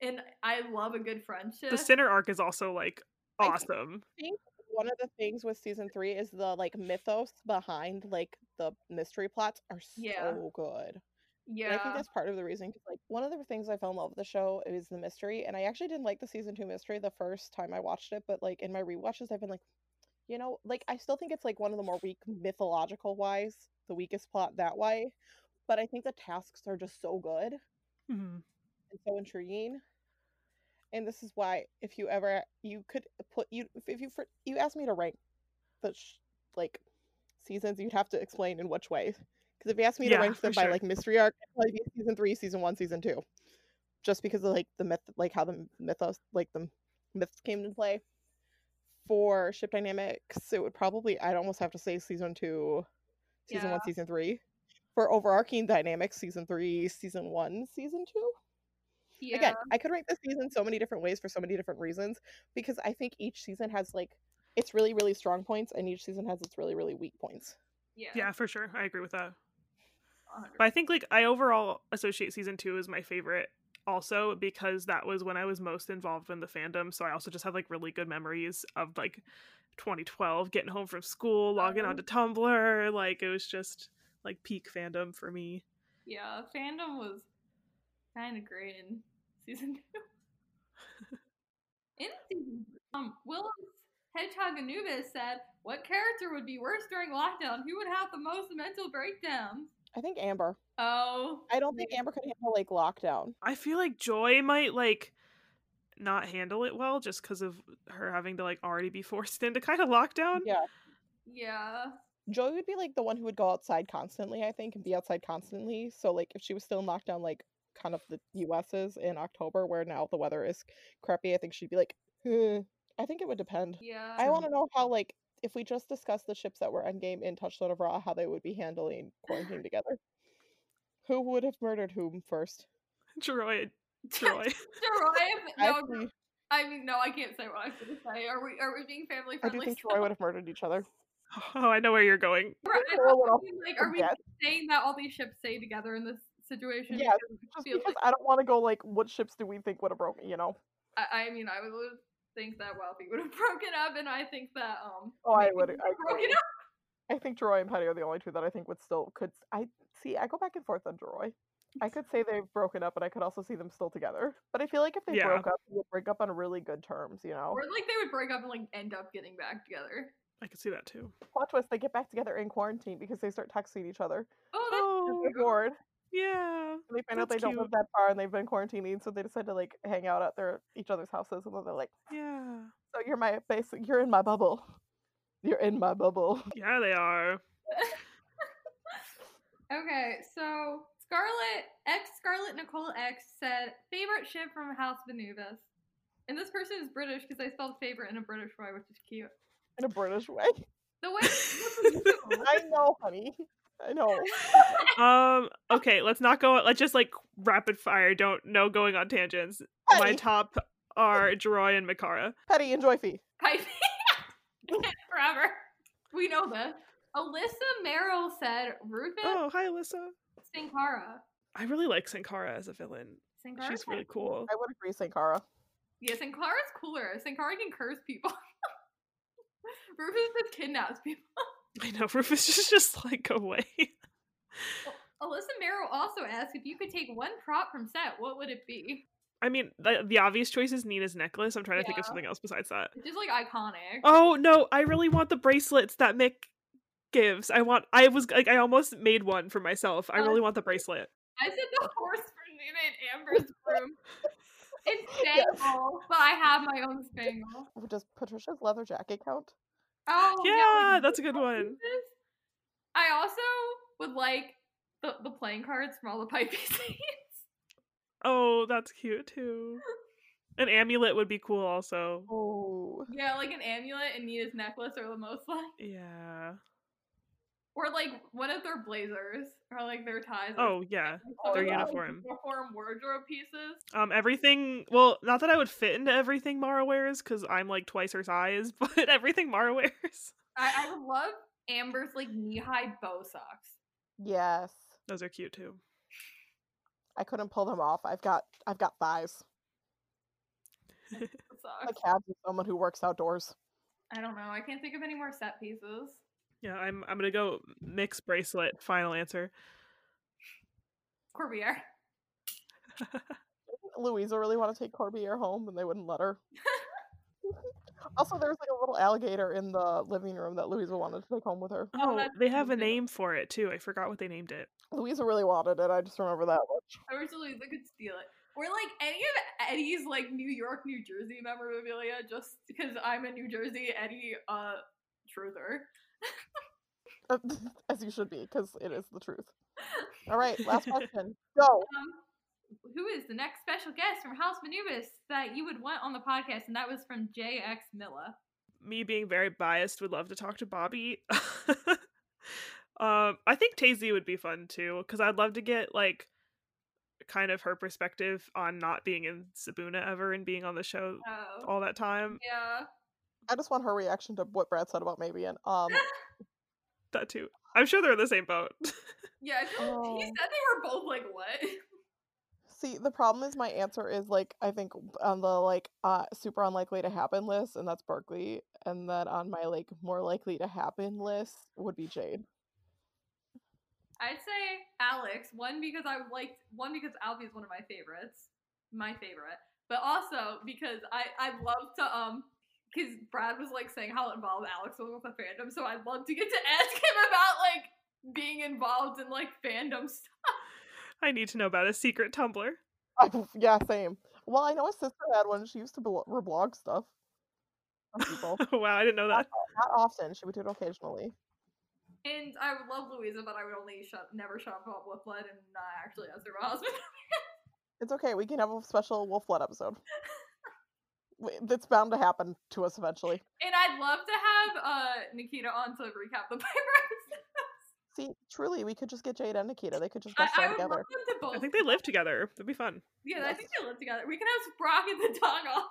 and I love a good friendship. The Sinner arc is also like I- awesome. think one of the things with season three is the like mythos behind like the mystery plots are so Yeah. good. And yeah, I think that's part of the reason. 'cause, like one of the things I fell in love with the show is the mystery, and I actually didn't like the season two mystery the first time I watched it, but like in my rewatches, I've been like, you know, like I still think it's like one of the more weak mythological wise, the weakest plot that way. But I think the tasks are just so good Mhm. and so intriguing. And this is why, if you ever you could put you if you for, you asked me to rank the sh- like seasons, you'd have to explain in which way. Because if you asked me Yeah, to rank them by sure. like mystery arc, it'd probably be season three, season one, season two, just because of like the myth, like how the mythos, like the myths came into play. For ship dynamics, it would probably I'd almost have to say season two, season one, season three. For overarching dynamics, season three, season one, season two yeah, again i could rank this season so many different ways for so many different reasons because i think each season has like its really really strong points and each season has its really really weak points yeah, Yeah, for sure. I agree with that. 100. But I think like I overall associate season two as my favorite also because that was when I was most involved in the fandom. So I also just have like really good memories of like 2012 getting home from school, logging Uh-huh. onto Tumblr. Like it was just like peak fandom for me. Yeah, fandom was kind of great in season two. in season three, um, Willow's Hedgehog Anubis said, "What character would be worse during lockdown? Who would have the most mental breakdowns?" I think amber. Oh, i don't think amber could handle like lockdown. I feel like Joy might like not handle it well just because of her having to like already be forced into kind of lockdown. yeah. Yeah, joy would be like the one who would go outside constantly i think and be outside constantly. So like if she was still in lockdown like kind of the us is in october where now the weather is crappy i think she'd be like hmm. i think it would depend. Yeah. I want to know how, like, if we just discussed the ships that were endgame in Touchstone of Ra, how they would be handling quarantine together. Who would have murdered whom first? Joy, Joy. Joy, I, no, actually- I mean, no, I can't say what I was going to say. Are we? Are we being family friendly? I do think Troy would have murdered each other. oh, I know where you're going. Right, I Troy would thought also like, are we forget. saying that all these ships stay together in this situation? Yeah, Because Just because like- I don't want to go like, what ships do we think would have broken? You know? I, I mean, I would think that Wealthy would have broken up, and I think that um. Oh, I would. I, broken up. I think Troy and Penny are the only two that I think would still could. I see. I go back and forth on Troy. I could say they've broken up, but I could also see them still together. But I feel like if they Yeah. broke up, they would break up on really good terms. You know? Or like they would break up and like end up getting back together. I could see that too. Plot twist: they get back together in quarantine because they start texting each other. Oh, that's Oh, They're bored. Yeah. And they find out they That's don't live that far and they've been quarantining, so they decide to like hang out at their each other's houses, and then they're like, Yeah. "So you're my basic, you're in my bubble, you're in my bubble." Yeah, they are. Okay, so Scarlet X Scarlet Nicole X said favorite ship from House of Anubis, and this person is British because I spelled favorite in a British way, which is cute. In a British way. The way this is you. I know, honey. I know. Um, okay, let's not go let's just like rapid fire, don't no going on tangents. My top are Droy and Mickara. Petty and Joyfie. Piping forever. We know this. Alyssa Merrill said Rufus Oh, hi Alyssa. Senkhara. I really like Senkhara as a villain. Senkhara. She's really cool. I would agree, Senkhara. Yeah, Senkhara's cooler. Senkhara can curse people. Rufus just kidnaps people. I know Rufus is just like away. Alyssa Merrill also asked if you could take one prop from set, what would it be? I mean, the, the obvious choice is Nina's necklace. I'm trying to think of something else besides that. It's just like iconic. Oh no, I really want the bracelets that Mick gives. I want. I was like, I almost made one for myself. I Oh, really want the bracelet. I said the horse for Nina and Amber's room. It's Spangle, but I have my own Spangle. Does Patricia's leather jacket count? Oh Yeah, like that's a good one. I also would like the the playing cards from all the pipe scenes. Oh, that's cute too. An amulet would be cool, also. Oh, yeah, like an amulet and Nina's necklace are the most like, Yeah. Or like one of their blazers or like their ties. or Oh yeah. something. their Or, uniform. Uniform wardrobe pieces. Um, everything. Well, not that I would fit into everything Mara wears because I'm like twice her size, but everything Mara wears. I, I love Amber's like knee high bow socks. yes. Those are cute too. I couldn't pull them off. I've got I've got thighs. Socks. Like calves of someone who works outdoors. I don't know. I can't think of any more set pieces. Yeah, I'm. I'm gonna go mix bracelet. Final answer. Corbierre. Louisa really want to take Corbierre home, and they wouldn't let her. also, there was like a little alligator in the living room that Louisa wanted to take home with her. Oh, Oh, they have a name for it too. I forgot what they named it. Louisa really wanted it. I just remember that much. I wish Louisa could steal it. Or like any of Eddie's like New York, New Jersey memorabilia, just because I'm a New Jersey Eddie uh truther. As you should be, because it is the truth. All right, last question. Go. Um, who is the next special guest from House Manubis that you would want on the podcast? And that was from JX Milla. Me being very biased, would love to talk to Bobby. um, I think Tasie would be fun too because I'd love to get like kind of her perspective on not being in Sibuna ever and being on the show Oh, all that time. yeah. I just want her reaction to what Brad said about maybe and um That too. I'm sure they're in the same boat. Yeah, I feel Oh. he said they were both like, what? see the problem is my answer is like I think on the like uh super unlikely to happen list and that's Burkely and then on my like more likely to happen list would be Jade. I'd say Alex. One because I liked one because Alfie is one of my favorites, my favorite, but also because I I love to um because Brad was like saying how involved Alex was with the fandom, so I'd love to get to ask him about like being involved in like fandom stuff. I need to know about a secret Tumblr. I, yeah, same. Well, I know his sister had one. She used to blo- reblog stuff. people. wow, I didn't know that. Not often. She would do it occasionally. And I would love Louisa, but I would only shut never shut up about Wolfblood and not actually ask her husband. It's okay. We can have a special Wolfblood episode. W- That's bound to happen to us eventually. and I'd love to have uh Nikita on to recap the Pipers. See, truly, we could just get Jade and Nikita. They could just I, go I would together. love them to both. I think they live together. That'd be fun. Yeah, I think they live together. We can have Sprocket the dog on.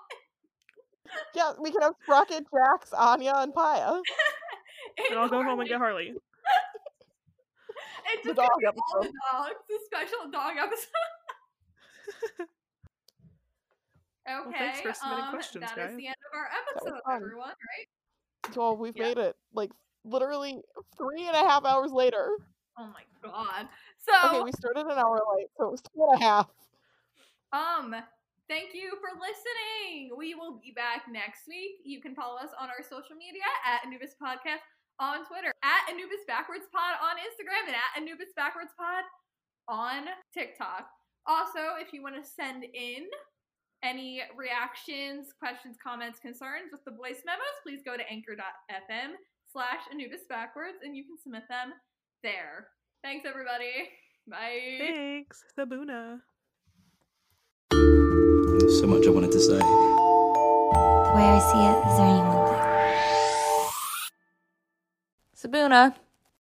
Yeah, we can have Sprocket, Jax, Anya, and Paya. And I'll go home and get Harley. It's The just gonna dog all the episode. dogs. The special dog episode. Okay. thanks for submitting um, questions, that is guys. the end of our episode, everyone. Right? So we've Yeah. made it like literally three and a half hours later. Oh my god. So Okay, we started an hour late, so it was two and a half. um, thank you for listening. We will be back next week. You can follow us on our social media at Anubis Podcast on Twitter, at Anubis Backwards Pod on Instagram, and at Anubis Backwards Pod on TikTok. Also, if you want to send in any reactions, questions, comments, concerns with the voice memos, please go to anchor.fm slash Anubis Backwards and you can submit them there. Thanks, everybody. Bye. Thanks, Sibuna. So much I wanted to say. The way I see it, is there anyone there? Sibuna.